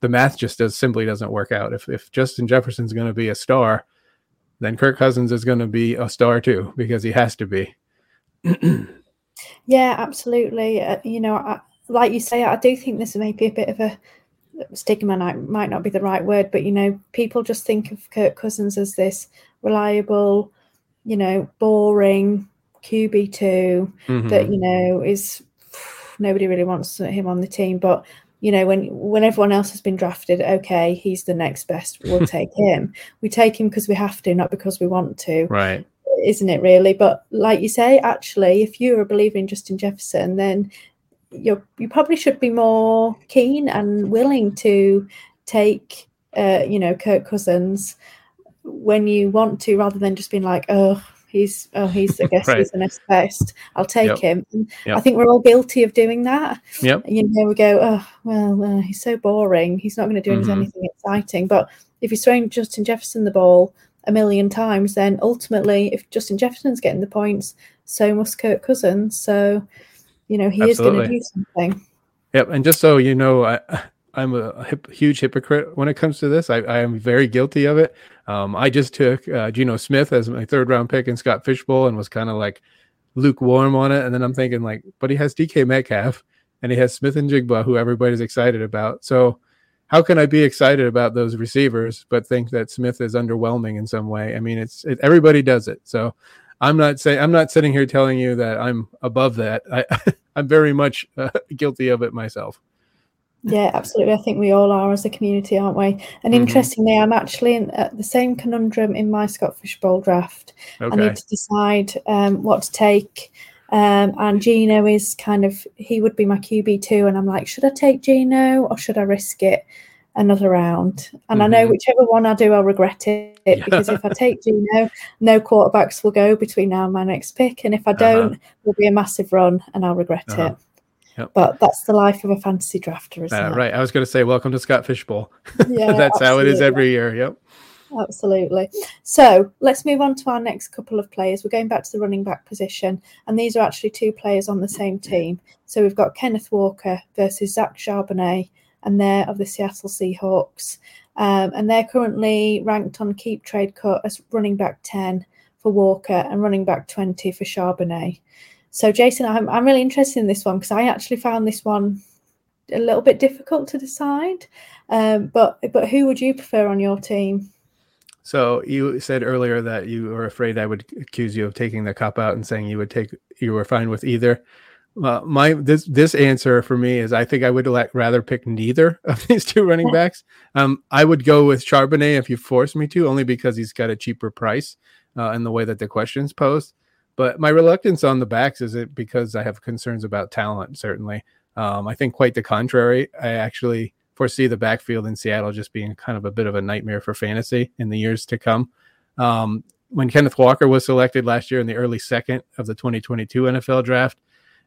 Speaker 6: the math just does simply doesn't work out. If if Justin Jefferson's going to be a star, then Kirk Cousins is going to be a star too because he has to be.
Speaker 5: yeah, absolutely. Uh, you know, I, like you say, I do think this may be a bit of a stigma. Might not be the right word, but you know, people just think of Kirk Cousins as this reliable, you know, boring QB 2 mm-hmm. that you know is nobody really wants him on the team, but you know when when everyone else has been drafted okay he's the next best we'll take him. We take him because we have to not because we want to
Speaker 6: right.
Speaker 5: isn't it really? But like you say actually if you're a believer in justin jefferson then you you probably should be more keen and willing to take uh, you know kirk cousins when you want to rather than just being like oh he's oh he's I guess right. he's the next best. I'll take yep. him. Yep. I think we're all guilty of doing that.
Speaker 6: Yep.
Speaker 5: You know, we go, oh well, uh, he's so boring. He's not going to do mm-hmm. anything exciting. But if you're throwing Justin Jefferson the ball a million times, then ultimately, if Justin Jefferson's getting the points, so must Kirk Cousins. So, you know, he Absolutely. is going to do something.
Speaker 6: Yep. And just so you know, I, I'm a hip, huge hypocrite when it comes to this. I, I am very guilty of it. Um, I just took uh, Geno Smith as my third round pick in Scott Fish Bowl and was kind of like lukewarm on it. And then I'm thinking like, but he has DK Metcalf and he has Smith-Njigba, who everybody's excited about. So how can I be excited about those receivers, but think that Smith is underwhelming in some way? I mean, it's it, everybody does it. So I'm not saying I'm not sitting here telling you that I'm above that. I, I'm very much uh, guilty of it myself.
Speaker 5: Yeah, absolutely. I think we all are as a community, aren't we? And mm-hmm. interestingly, I'm actually in uh, the same conundrum in my Scott Bowl draft. Okay. I need to decide um, what to take. Um, and Geno is kind of, he would be my QB too. And I'm like, should I take Geno or should I risk it another round? And mm-hmm. I know mm-hmm. whichever one I do, I'll regret it yeah. because if I take Geno, no quarterbacks will go between now and my next pick. And if I uh-huh. don't, uh-huh. will be a massive run and I'll regret uh-huh. it. Yep. But that's the life of a fantasy drafter, isn't uh,
Speaker 6: it? Right. I was going to say, welcome to Scott Fish Bowl. Yeah, that's absolutely. how it is every year. Yep.
Speaker 5: Absolutely. So let's move on to our next couple of players. We're going back to the running back position, and these are actually two players on the same team. So we've got Kenneth Walker versus Zach Charbonnet, and they're of the Seattle Seahawks. Um, and they're currently ranked on Keep Trade Cut as running back 10 for Walker and running back 20 for Charbonnet. So, Jason, I'm, I'm really interested in this one because I actually found this one a little bit difficult to decide. Um, but but who would you prefer on your team?
Speaker 6: So you said earlier that you were afraid I would accuse you of taking the cop out and saying you would take you were fine with either. Uh, my this this answer for me is I think I would like rather pick neither of these two running backs. Um, I would go with Charbonnet if you force me to, only because he's got a cheaper price uh, in the way that the questions posed. But my reluctance on the backs is it because I have concerns about talent. Certainly, um, I think quite the contrary. I actually foresee the backfield in Seattle just being kind of a bit of a nightmare for fantasy in the years to come. Um, when Kenneth Walker was selected last year in the early second of the 2022 NFL draft,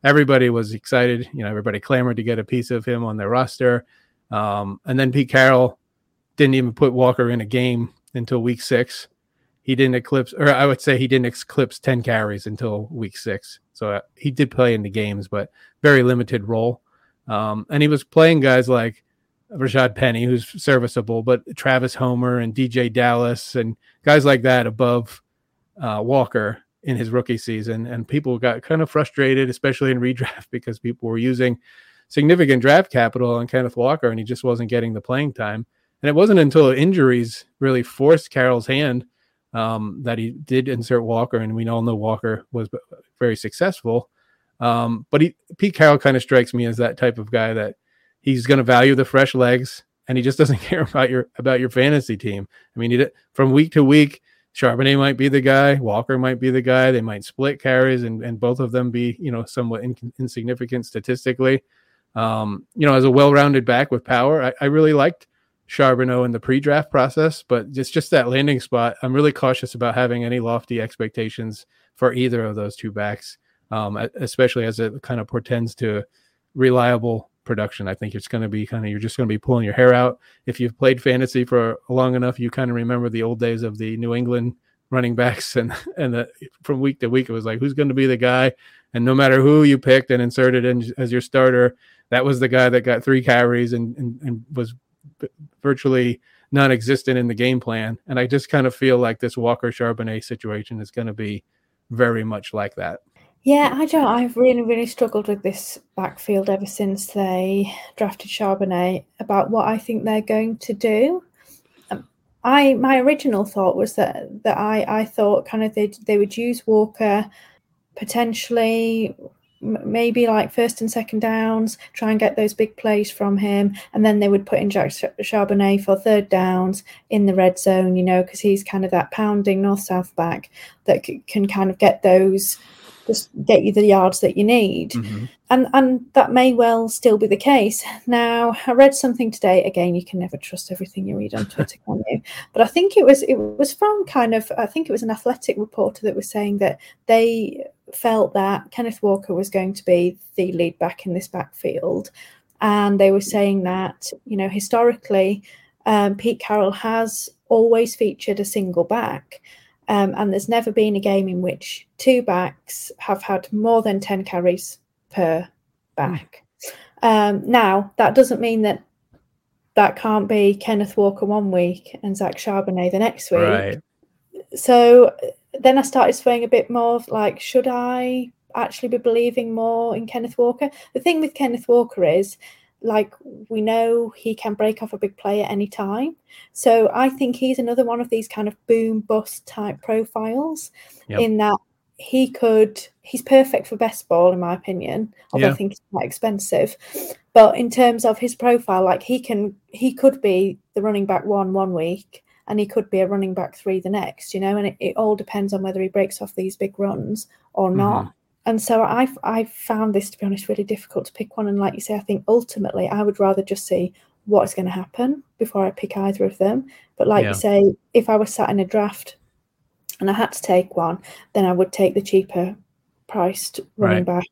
Speaker 6: everybody was excited. You know, everybody clamored to get a piece of him on their roster. Um, and then Pete Carroll didn't even put Walker in a game until week six. He didn't eclipse, or I would say he didn't eclipse 10 carries until week six. So uh, he did play in the games, but very limited role. Um, and he was playing guys like Rashaad Penny, who's serviceable, but Travis Homer and DeeJay Dallas and guys like that above uh, Walker in his rookie season. And people got kind of frustrated, especially in redraft, because people were using significant draft capital on Kenneth Walker and he just wasn't getting the playing time. And it wasn't until injuries really forced Carroll's hand um, that he did insert Walker. And we all know Walker was very successful. Um, but he, Pete Carroll kind of strikes me as that type of guy that he's going to value the fresh legs and he just doesn't care about your about your fantasy team. I mean, he, from week to week, Charbonnet might be the guy, Walker might be the guy. They might split carries and, and both of them be, you know, somewhat in, insignificant statistically. Um, you know, as a well-rounded back with power, I, I really liked Charbonnet in the pre-draft process, but it's just that landing spot. I'm really cautious about having any lofty expectations for either of those two backs, um, especially as it kind of portends to reliable production. I think it's going to be kind of you're just going to be pulling your hair out. If you've played fantasy for long enough, you kind of remember the old days of the New England running backs and and the, from week to week it was like who's going to be the guy and no matter who you picked and inserted in as your starter that was the guy that got three carries and and, and was virtually non-existent in the game plan and i just kind of feel like this walker charbonnet situation is going to be very much like that
Speaker 5: yeah, I don't. I've really, really struggled with this backfield ever since they drafted Charbonnet about what I think they're going to do. Um, I my original thought was that that I I thought kind of they they would use Walker potentially maybe like first and second downs, try and get those big plays from him, and then they would put in Jack Charbonnet for third downs in the red zone, you know, because he's kind of that pounding north south back that c- can kind of get those just get you the yards that you need. Mm-hmm. And and that may well still be the case. Now, I read something today. Again, you can never trust everything you read on Twitter, can you? But I think it was it was from kind of I think it was an athletic reporter that was saying that they felt that Kenneth Walker was going to be the lead back in this backfield. And they were saying that, you know, historically, um, Pete Carroll has always featured a single back. Um, and there's never been a game in which two backs have had more than 10 carries per back. Um, now, that doesn't mean that that can't be Kenneth Walker one week and Zach Charbonnet the next week. Right. So then I started swaying a bit more like, should I actually be believing more in Kenneth Walker? The thing with Kenneth Walker is like we know he can break off a big play at any time. So I think he's another one of these kind of boom bust type profiles yep. in that he could he's perfect for best ball in my opinion. Although yeah. I think it's quite expensive. But in terms of his profile, like he can he could be the running back one one week and he could be a running back three the next, you know, and it, it all depends on whether he breaks off these big runs or not. Mm-hmm and so I've I've found this to be honest really difficult to pick one. And like you say, I think ultimately I would rather just see what's going to happen before I pick either of them. But like yeah. you say, if I was sat in a draft and I had to take one, then I would take the cheaper priced running right. back.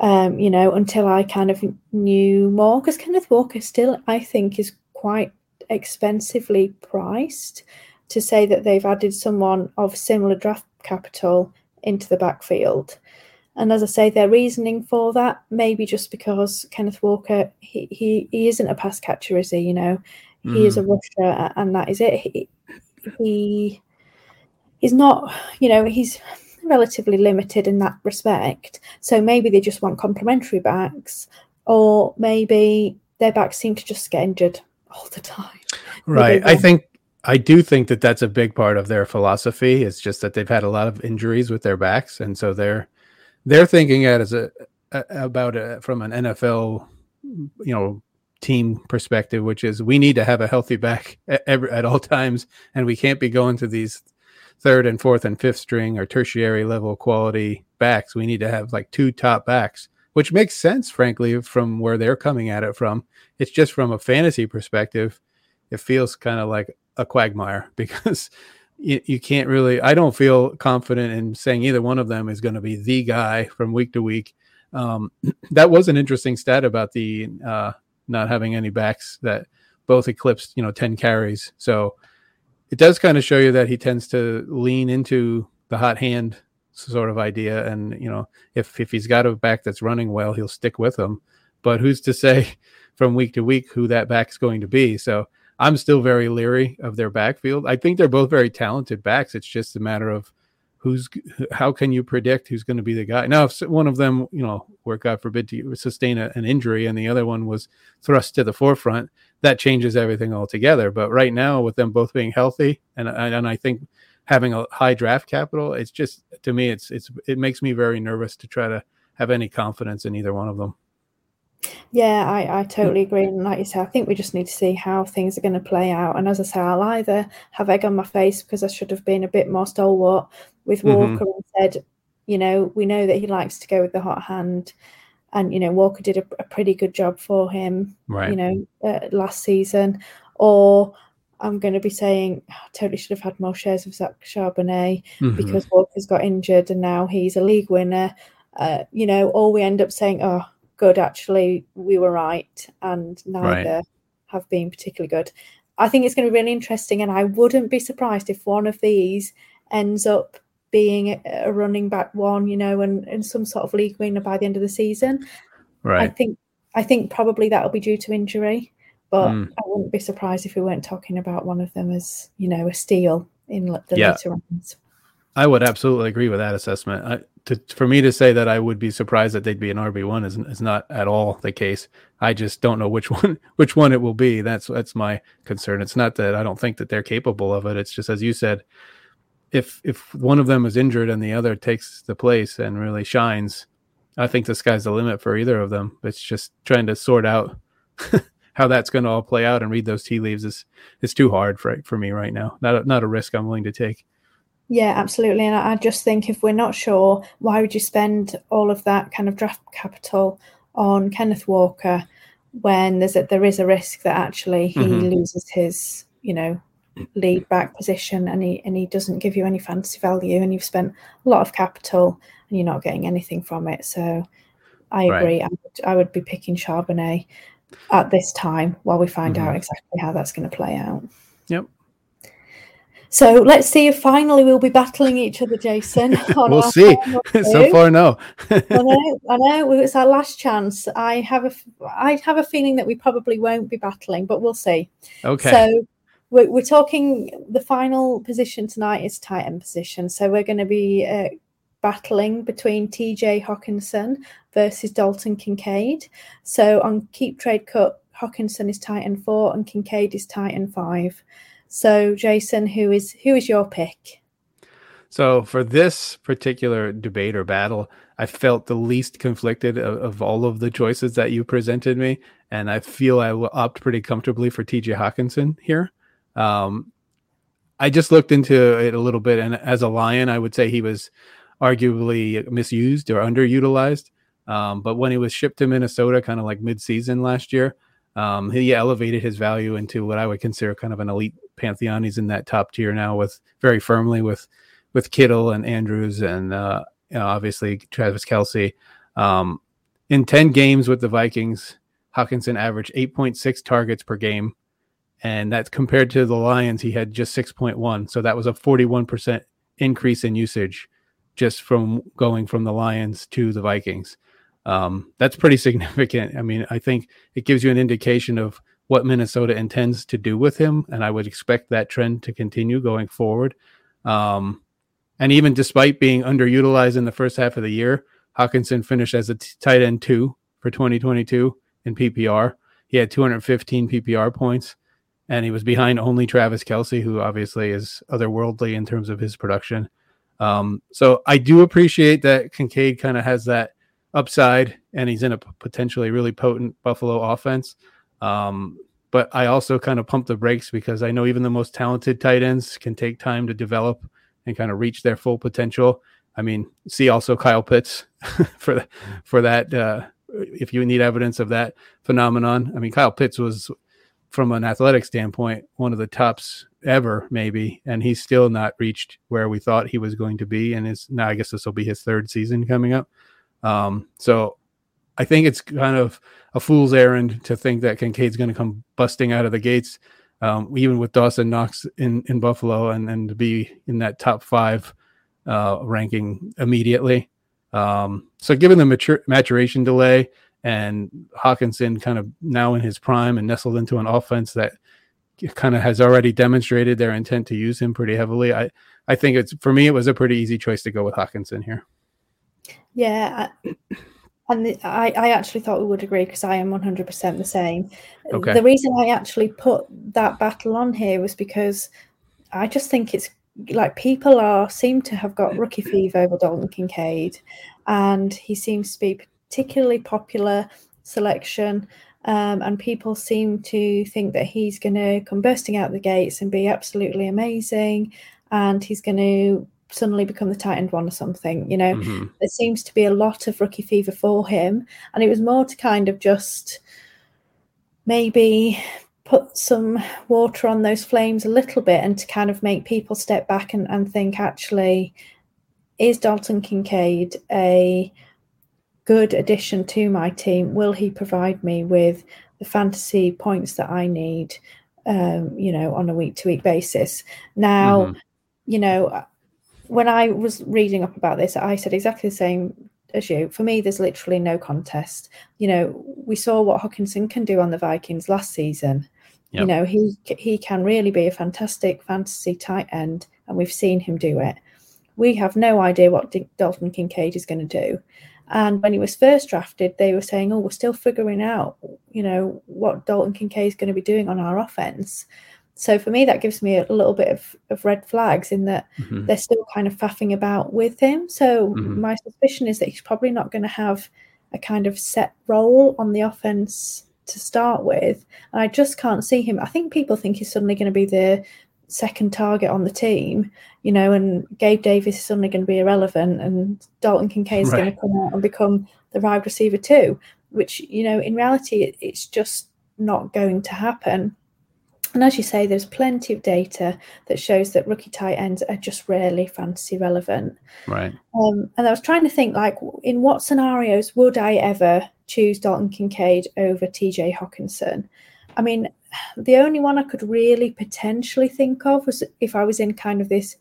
Speaker 5: Um, you know, until I kind of knew more, because Kenneth Walker still, I think, is quite expensively priced. To say that they've added someone of similar draft capital into the backfield. And as I say, their reasoning for that maybe just because Kenneth Walker he he, he isn't a pass catcher, is he? You know, he mm. is a mm. rusher, and that is it. He, he he's not, you know, he's relatively limited in that respect. So maybe they just want complementary backs, or maybe their backs seem to just get injured all the time.
Speaker 6: Right. I think I do think that that's a big part of their philosophy. It's just that they've had a lot of injuries with their backs, and so they're they're thinking it as a about it from an NFL, you know, team perspective, which is we need to have a healthy back at, at all times, and we can't be going to these third and fourth and fifth string or tertiary level quality backs. We need to have like two top backs, which makes sense, frankly, from where they're coming at it from. It's just from a fantasy perspective, it feels kind of like a quagmire because you, you can't really, I don't feel confident in saying either one of them is going to be the guy from week to week. Um, that was an interesting stat about the uh, not having any backs that both eclipsed, you know, 10 carries. So it does kind of show you that he tends to lean into the hot hand sort of idea. And, you know, if, if he's got a back that's running well, he'll stick with him. But who's to say from week to week who that back is going to be? So I'm still very leery of their backfield. I think they're both very talented backs. It's just a matter of who's how can you predict who's going to be the guy now if one of them you know were god forbid to sustain a, an injury and the other one was thrust to the forefront that changes everything altogether but right now with them both being healthy and and i think having a high draft capital it's just to me it's it's it makes me very nervous to try to have any confidence in either one of them
Speaker 5: yeah, I, I totally agree. And like you say, I think we just need to see how things are going to play out. And as I say, I'll either have egg on my face because I should have been a bit more stalwart with mm-hmm. Walker mm-hmm. and said, you know, we know that he likes to go with the hot hand. And, you know, Walker did a, a pretty good job for him, right. you know, uh, last season. Or I'm going to be saying, oh, totally should have had more shares of Zach Charbonnet mm-hmm. because Walker's got injured and now he's a league winner. Uh, you know, or we end up saying, oh, good actually we were right and neither right. have been particularly good i think it's going to be really interesting and i wouldn't be surprised if one of these ends up being a running back one you know and, and some sort of league winner by the end of the season right i think i think probably that'll be due to injury but mm. i wouldn't be surprised if we weren't talking about one of them as you know a steal in the yeah. later rounds
Speaker 6: I would absolutely agree with that assessment. I, to, for me to say that I would be surprised that they'd be an RB one is, is not at all the case. I just don't know which one which one it will be. That's that's my concern. It's not that I don't think that they're capable of it. It's just as you said, if if one of them is injured and the other takes the place and really shines, I think the sky's the limit for either of them. It's just trying to sort out how that's going to all play out and read those tea leaves is is too hard for for me right now. Not a, not a risk I'm willing to take.
Speaker 5: Yeah, absolutely. And I just think if we're not sure, why would you spend all of that kind of draft capital on Kenneth Walker when there's a, there is a risk that actually he mm-hmm. loses his, you know, lead back position and he and he doesn't give you any fantasy value and you've spent a lot of capital and you're not getting anything from it. So I agree. Right. I, would, I would be picking Charbonnet at this time while we find mm-hmm. out exactly how that's going to play out. So let's see if finally we'll be battling each other, Jason.
Speaker 6: we'll see. so far, no.
Speaker 5: I know. I know. It's our last chance. I have a. I have a feeling that we probably won't be battling, but we'll see.
Speaker 6: Okay.
Speaker 5: So we're, we're talking. The final position tonight is tight end position. So we're going to be uh, battling between TJ Hockenson versus Dalton Kincaid. So on Keep Trade Cut, Hockenson is tight end four and Kincaid is tight end five. So, Jason, who is who is your pick?
Speaker 6: So, for this particular debate or battle, I felt the least conflicted of, of all of the choices that you presented me, and I feel I will opt pretty comfortably for T.J. Hockenson here. Um, I just looked into it a little bit, and as a Lion, I would say he was arguably misused or underutilized. Um, but when he was shipped to Minnesota, kind of like mid-season last year, um, he elevated his value into what I would consider kind of an elite pantheon. He's in that top tier now with very firmly with with Kittle and Andrews and uh, you know, obviously Travis Kelce. Um, in 10 games with the Vikings, Hockenson averaged 8.6 targets per game. And that's compared to the Lions, he had just 6.1. So that was a 41% increase in usage just from going from the Lions to the Vikings. Um, that's pretty significant. I mean, I think it gives you an indication of what Minnesota intends to do with him, and I would expect that trend to continue going forward. Um, and even despite being underutilized in the first half of the year, Hockenson finished as a t- tight end two for 2022 in PPR. He had 215 PPR points, and he was behind only Travis Kelce, who obviously is otherworldly in terms of his production. Um, so I do appreciate that Kincaid kind of has that upside, and he's in a potentially really potent Buffalo offense. Um, but I also kind of pump the brakes because I know even the most talented tight ends can take time to develop and kind of reach their full potential. I mean, see also Kyle Pitts for for that. Uh, if you need evidence of that phenomenon, I mean, Kyle Pitts was, from an athletic standpoint, one of the tops ever, maybe, and he's still not reached where we thought he was going to be. And is now, I guess this will be his third season coming up. Um, so I think it's kind of a fool's errand to think that Kincaid's going to come busting out of the gates, um, even with Dawson Knox in, in Buffalo, and, and to be in that top five uh, ranking immediately. Um, so, given the mature, maturation delay and Hockenson kind of now in his prime and nestled into an offense that kind of has already demonstrated their intent to use him pretty heavily, I, I think it's for me, it was a pretty easy choice to go with Hockenson here.
Speaker 5: Yeah. I, and the, I, I actually thought we would agree because I am 100% the same. Okay. The reason I actually put that battle on here was because I just think it's like people are seem to have got rookie fever over Dalton Kincaid, and he seems to be particularly popular selection. Um, and people seem to think that he's going to come bursting out the gates and be absolutely amazing, and he's going to suddenly become the tight end one or something. You know, mm-hmm. there seems to be a lot of rookie fever for him, and it was more to kind of just maybe put some water on those flames a little bit and to kind of make people step back and, and think actually is Dalton Kincaid a good addition to my team? Will he provide me with the fantasy points that I need, um, you know, on a week to week basis? Now, mm-hmm. you know, when I was reading up about this, I said exactly the same as you. For me, there's literally no contest. You know, we saw what Hockenson can do on the Vikings last season. Yep. You know, he he can really be a fantastic fantasy tight end, and we've seen him do it. We have no idea what D- Dalton Kincaid is going to do. And when he was first drafted, they were saying, "Oh, we're still figuring out, you know, what Dalton Kincaid is going to be doing on our offense." So for me, that gives me a little bit of, of red flags in that mm-hmm. they're still kind of faffing about with him. So mm-hmm. my suspicion is that he's probably not going to have a kind of set role on the offense to start with. And I just can't see him. I think people think he's suddenly going to be the second target on the team, you know, and Gabe Davis is suddenly going to be irrelevant and Dalton Kincaid is right. going to come out and become the wide receiver too, which, you know, in reality, it's just not going to happen. And as you say, there's plenty of data that shows that rookie tight ends are just rarely fantasy relevant.
Speaker 6: Right.
Speaker 5: Um, and I was trying to think, like, in what scenarios would I ever choose Dalton Kincaid over TJ Hockenson? I mean, the only one I could really potentially think of was if I was in kind of this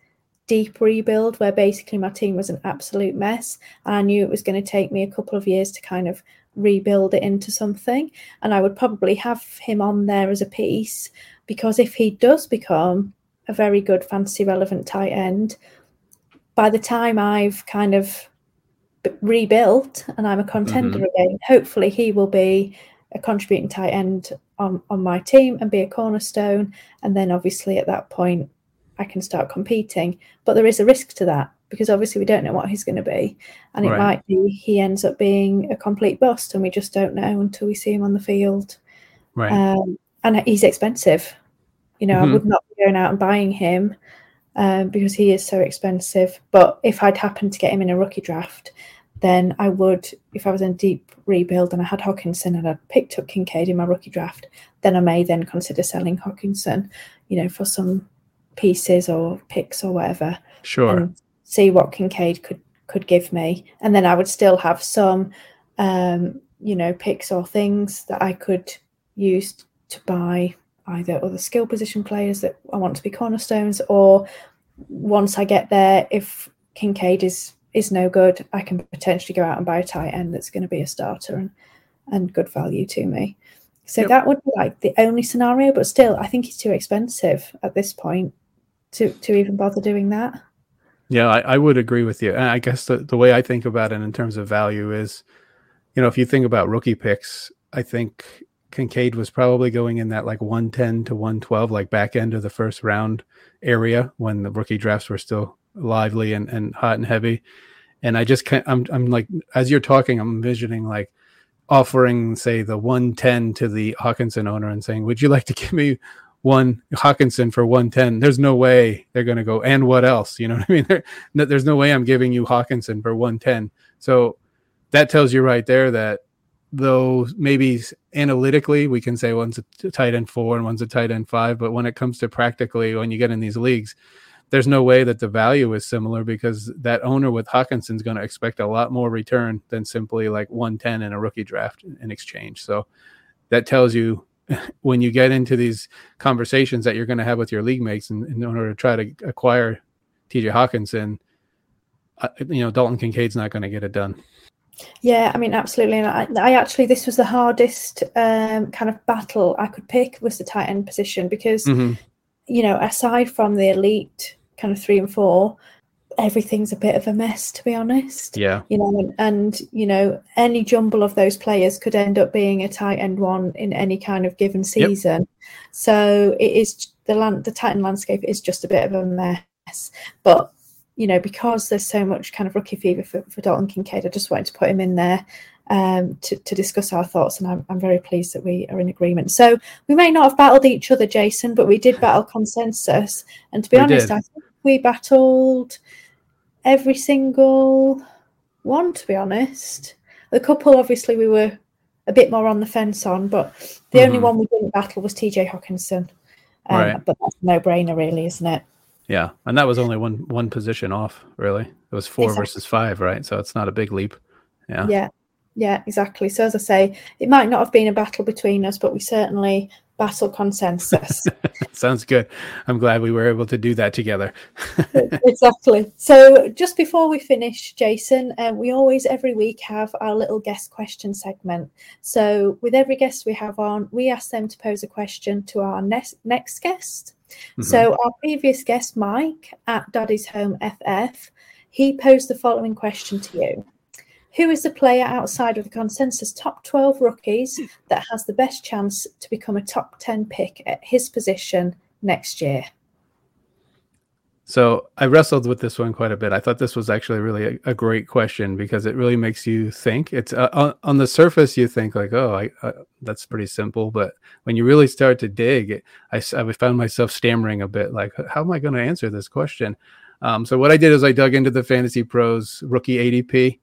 Speaker 5: deep rebuild where basically my team was an absolute mess and I knew it was going to take me a couple of years to kind of rebuild it into something. And I would probably have him on there as a piece because if he does become a very good fantasy relevant tight end, by the time I've kind of rebuilt and I'm a contender mm-hmm. again, hopefully he will be a contributing tight end on, on my team and be a cornerstone. And then obviously at that point, I can start competing. But there is a risk to that because obviously we don't know what he's going to be. And it right. might be he ends up being a complete bust and we just don't know until we see him on the field.
Speaker 6: Right. Um,
Speaker 5: and he's expensive. You know, mm-hmm. I would not be going out and buying him um, because he is so expensive. But if I'd happened to get him in a rookie draft, then I would, if I was in a deep rebuild and I had Hockenson and I'd picked up Kincaid in my rookie draft, then I may then consider selling Hockenson, you know, for some pieces or picks or whatever.
Speaker 6: Sure.
Speaker 5: And see what Kincaid could could give me, and then I would still have some, um, you know, picks or things that I could use to buy either other skill position players that I want to be cornerstones, or once I get there, if Kincaid is is no good, I can potentially go out and buy a tight end that's going to be a starter and and good value to me. So yep. that would be like the only scenario, but still, I think it's too expensive at this point to to even bother doing that.
Speaker 6: Yeah, I, I would agree with you. And I guess the, the way I think about it in terms of value is, you know, if you think about rookie picks, I think Kincaid was probably going in that like 110 to 112, like back end of the first round area when the rookie drafts were still lively and, and hot and heavy. And I just can't, I'm, I'm like, as you're talking, I'm envisioning like offering, say, the 110 to the Hockenson owner and saying, Would you like to give me one Hockenson for 110? There's no way they're going to go, and what else? You know what I mean? There, there's no way I'm giving you Hockenson for 110. So that tells you right there that though maybe analytically we can say one's a tight end four and one's a tight end five, but when it comes to practically when you get in these leagues, there's no way that the value is similar because that owner with Hockenson is going to expect a lot more return than simply like 110 in a rookie draft in exchange. So that tells you when you get into these conversations that you're going to have with your league mates in, in order to try to acquire TJ Hockenson, uh, you know, Dalton Kincaid's not going to get it done.
Speaker 5: Yeah, I mean, absolutely. And I, I actually, this was the hardest um, kind of battle I could pick was the tight end position because, mm-hmm. you know, aside from the elite kind of three and four, everything's a bit of a mess, to be honest.
Speaker 6: Yeah.
Speaker 5: You know, and, and, you know, any jumble of those players could end up being a tight end one in any kind of given season. Yep. So it is the land, the tight end landscape is just a bit of a mess. But you know, because there's so much kind of rookie fever for, for Dalton Kincaid, I just wanted to put him in there um, to, to discuss our thoughts. And I'm, I'm very pleased that we are in agreement. So we may not have battled each other, Jason, but we did battle consensus. And to be we honest, did. I think we battled every single one, to be honest. The couple, obviously, we were a bit more on the fence on, but the mm-hmm. only one we didn't battle was TJ Hockenson. Um, right. But that's no brainer, really, isn't it?
Speaker 6: Yeah, and that was only one one position off. Really, it was four exactly. versus five, right? So it's not a big leap. Yeah.
Speaker 5: Yeah. Yeah, exactly. So as I say, it might not have been a battle between us, but we certainly battle consensus.
Speaker 6: Sounds good. I'm glad we were able to do that together.
Speaker 5: exactly. So just before we finish, Jason, uh, we always every week have our little guest question segment. So with every guest we have on, we ask them to pose a question to our next next guest. Mm-hmm. So our previous guest, Mike at Daddy's Home FF, he posed the following question to you. Who is the player outside of the consensus top 12 rookies that has the best chance to become a top 10 pick at his position next year?
Speaker 6: So I wrestled with this one quite a bit. I thought this was actually really a, a great question because it really makes you think. It's uh, on, on, the surface you think like, oh, I, uh, that's pretty simple, but when you really start to dig, I, I found myself stammering a bit, like, how am I going to answer this question? Um, so what I did is I dug into the Fantasy Pros rookie ADP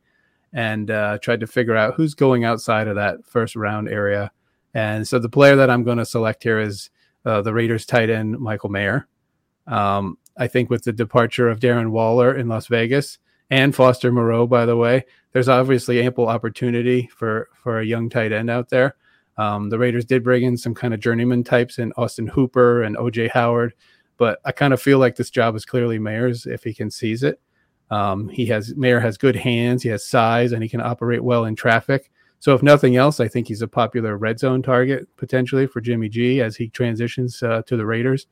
Speaker 6: and uh, tried to figure out who's going outside of that first round area. And so the player that I'm going to select here is uh, the Raiders tight end Michael Mayer. Um, I think with the departure of Darren Waller in Las Vegas and Foster Moreau, by the way, there's obviously ample opportunity for for a young tight end out there. Um, the Raiders did bring in some kind of journeyman types in Austin Hooper and OJ Howard, but I kind of feel like this job is clearly Mayer's if he can seize it. Um, he has Mayer has good hands, he has size, and he can operate well in traffic. So if nothing else, I think he's a popular red zone target potentially for Jimmy G as he transitions uh, to the Raiders.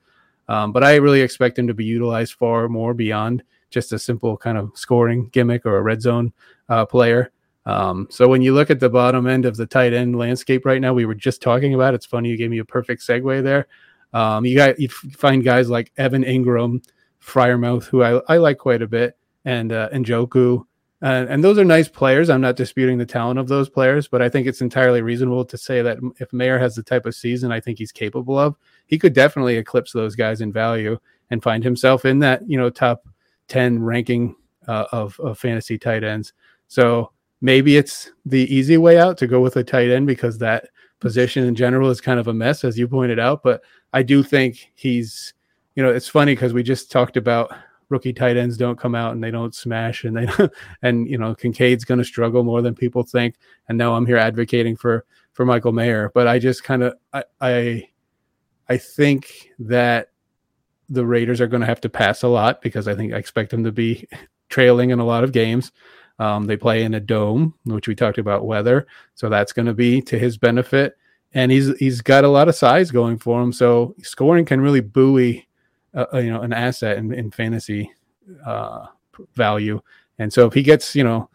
Speaker 6: Um, but I really expect him to be utilized far more beyond just a simple kind of scoring gimmick or a red zone uh, player. Um, so when you look at the bottom end of the tight end landscape right now, we were just talking about. It's funny you gave me a perfect segue there. Um, you got you find guys like Evan Engram, Freiermuth, who I, I like quite a bit, and uh, Njoku. Uh, and those are nice players. I'm not disputing the talent of those players, but I think it's entirely reasonable to say that if Mayer has the type of season I think he's capable of, he could definitely eclipse those guys in value and find himself in that you know top 10 ranking uh, of, of fantasy tight ends. So maybe it's the easy way out to go with a tight end because that position in general is kind of a mess, as you pointed out. But I do think he's, you know, it's funny because we just talked about rookie tight ends don't come out and they don't smash and they and you know Kincaid's going to struggle more than people think and now I'm here advocating for for Michael Mayer but I just kind of I, I I think that the Raiders are going to have to pass a lot because I think I expect them to be trailing in a lot of games. Um, they play in a dome, which we talked about weather, so that's going to be to his benefit. And he's he's got a lot of size going for him, so scoring can really buoy uh, you know an asset in, in fantasy uh, value. And so if he gets you know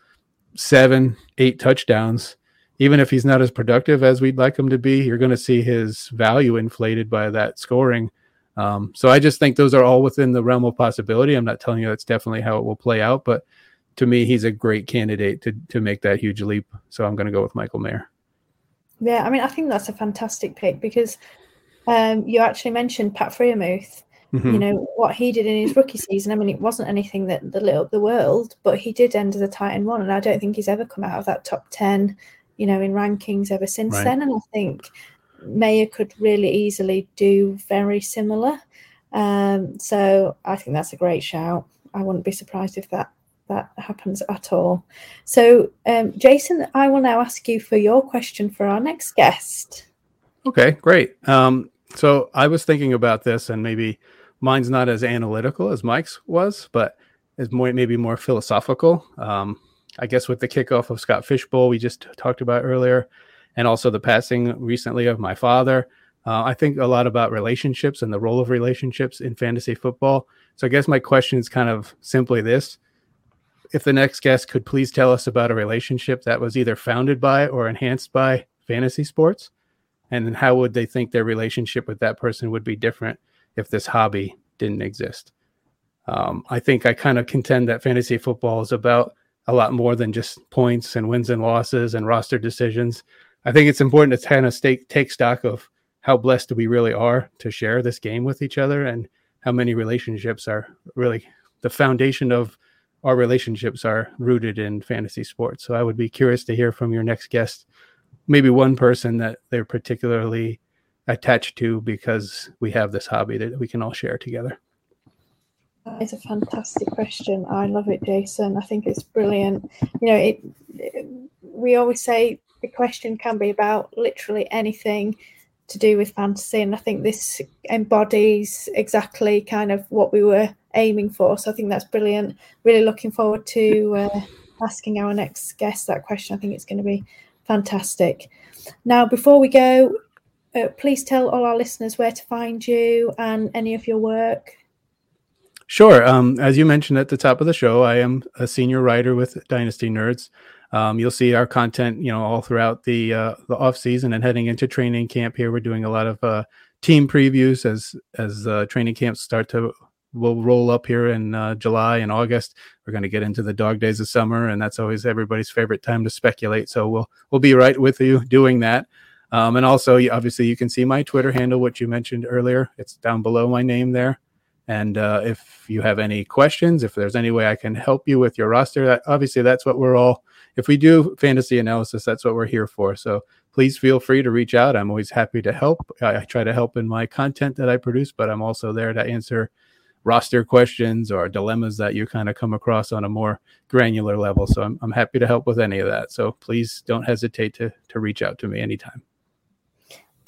Speaker 6: seven, eight touchdowns, even if he's not as productive as we'd like him to be, you're going to see his value inflated by that scoring. Um, so I just think those are all within the realm of possibility. I'm not telling you that's definitely how it will play out, but to me, he's a great candidate to to make that huge leap. So I'm going to go with Michael Mayer.
Speaker 5: Yeah, I mean, I think that's a fantastic pick because um, you actually mentioned Pat Freiermuth. Mm-hmm. You know what he did in his rookie season. I mean, it wasn't anything that, that lit up the world, but he did end as a tight end one, and I don't think he's ever come out of that top ten, you know, in rankings ever since right. then. And I think Mayer could really easily do very similar. Um, so I think that's a great shout. I wouldn't be surprised if that that happens at all. So, um, Jason, I will now ask you for your question for our next guest.
Speaker 6: Okay, great. Um, so I was thinking about this, and maybe mine's not as analytical as Mike's was, but is more maybe more philosophical. Um, I guess with the kickoff of Scott Fish Bowl we just talked about earlier, and also the passing recently of my father. Uh, I think a lot about relationships and the role of relationships in fantasy football. So I guess my question is kind of simply this: If the next guest could please tell us about a relationship that was either founded by or enhanced by fantasy sports, and then how would they think their relationship with that person would be different if this hobby didn't exist? Um, I think I kind of contend that fantasy football is about a lot more than just points and wins and losses and roster decisions. I think it's important to kind of stay, take stock of how blessed we really are to share this game with each other and how many relationships are really the foundation of our relationships are rooted in fantasy sports. So I would be curious to hear from your next guest, maybe one person that they're particularly attached to because we have this hobby that we can all share together.
Speaker 5: That is a fantastic question. I love it, Jason. I think it's brilliant. You know, it, it we always say the question can be about literally anything to do with fantasy and i think this embodies exactly kind of what we were aiming for so i think that's brilliant really looking forward to uh, asking our next guest that question i think it's going to be fantastic now before we go uh, please tell all our listeners where to find you and any of your work
Speaker 6: Sure. Um, as you mentioned at the top of the show, I am a senior writer with Dynasty Nerds. Um, you'll see our content, you know, all throughout the uh, the off season and heading into training camp. Here, we're doing a lot of uh, team previews as as uh, training camps start to will roll up here in uh, July and August. We're going to get into the dog days of summer, and that's always everybody's favorite time to speculate. So we'll we'll be right with you doing that. Um, and also, obviously, you can see my Twitter handle, which you mentioned earlier. It's down below my name there. And uh, if you have any questions, if there's any way I can help you with your roster, that, obviously that's what we're all if we do fantasy analysis, that's what we're here for. So please feel free to reach out. I'm always happy to help. I, I try to help in my content that I produce, but I'm also there to answer roster questions or dilemmas that you kind of come across on a more granular level. So I'm, I'm happy to help with any of that. So please don't hesitate to, to reach out to me anytime.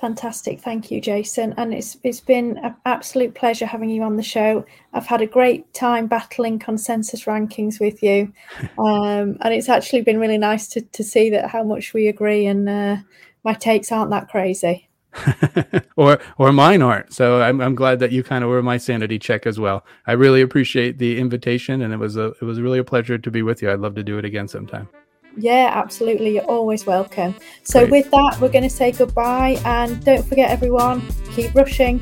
Speaker 5: Fantastic. Thank you, Jason. And it's it's been an absolute pleasure having you on the show. I've had a great time battling consensus rankings with you. Um, and it's actually been really nice to, to see that how much we agree and uh, my takes aren't that crazy.
Speaker 6: or or mine aren't. So I'm I'm glad that you kind of were my sanity check as well. I really appreciate the invitation and it was a it was really a pleasure to be with you. I'd love to do it again sometime.
Speaker 5: Yeah, absolutely. You're always welcome. So, Great. with that, we're going to say goodbye. And don't forget, everyone, keep rushing.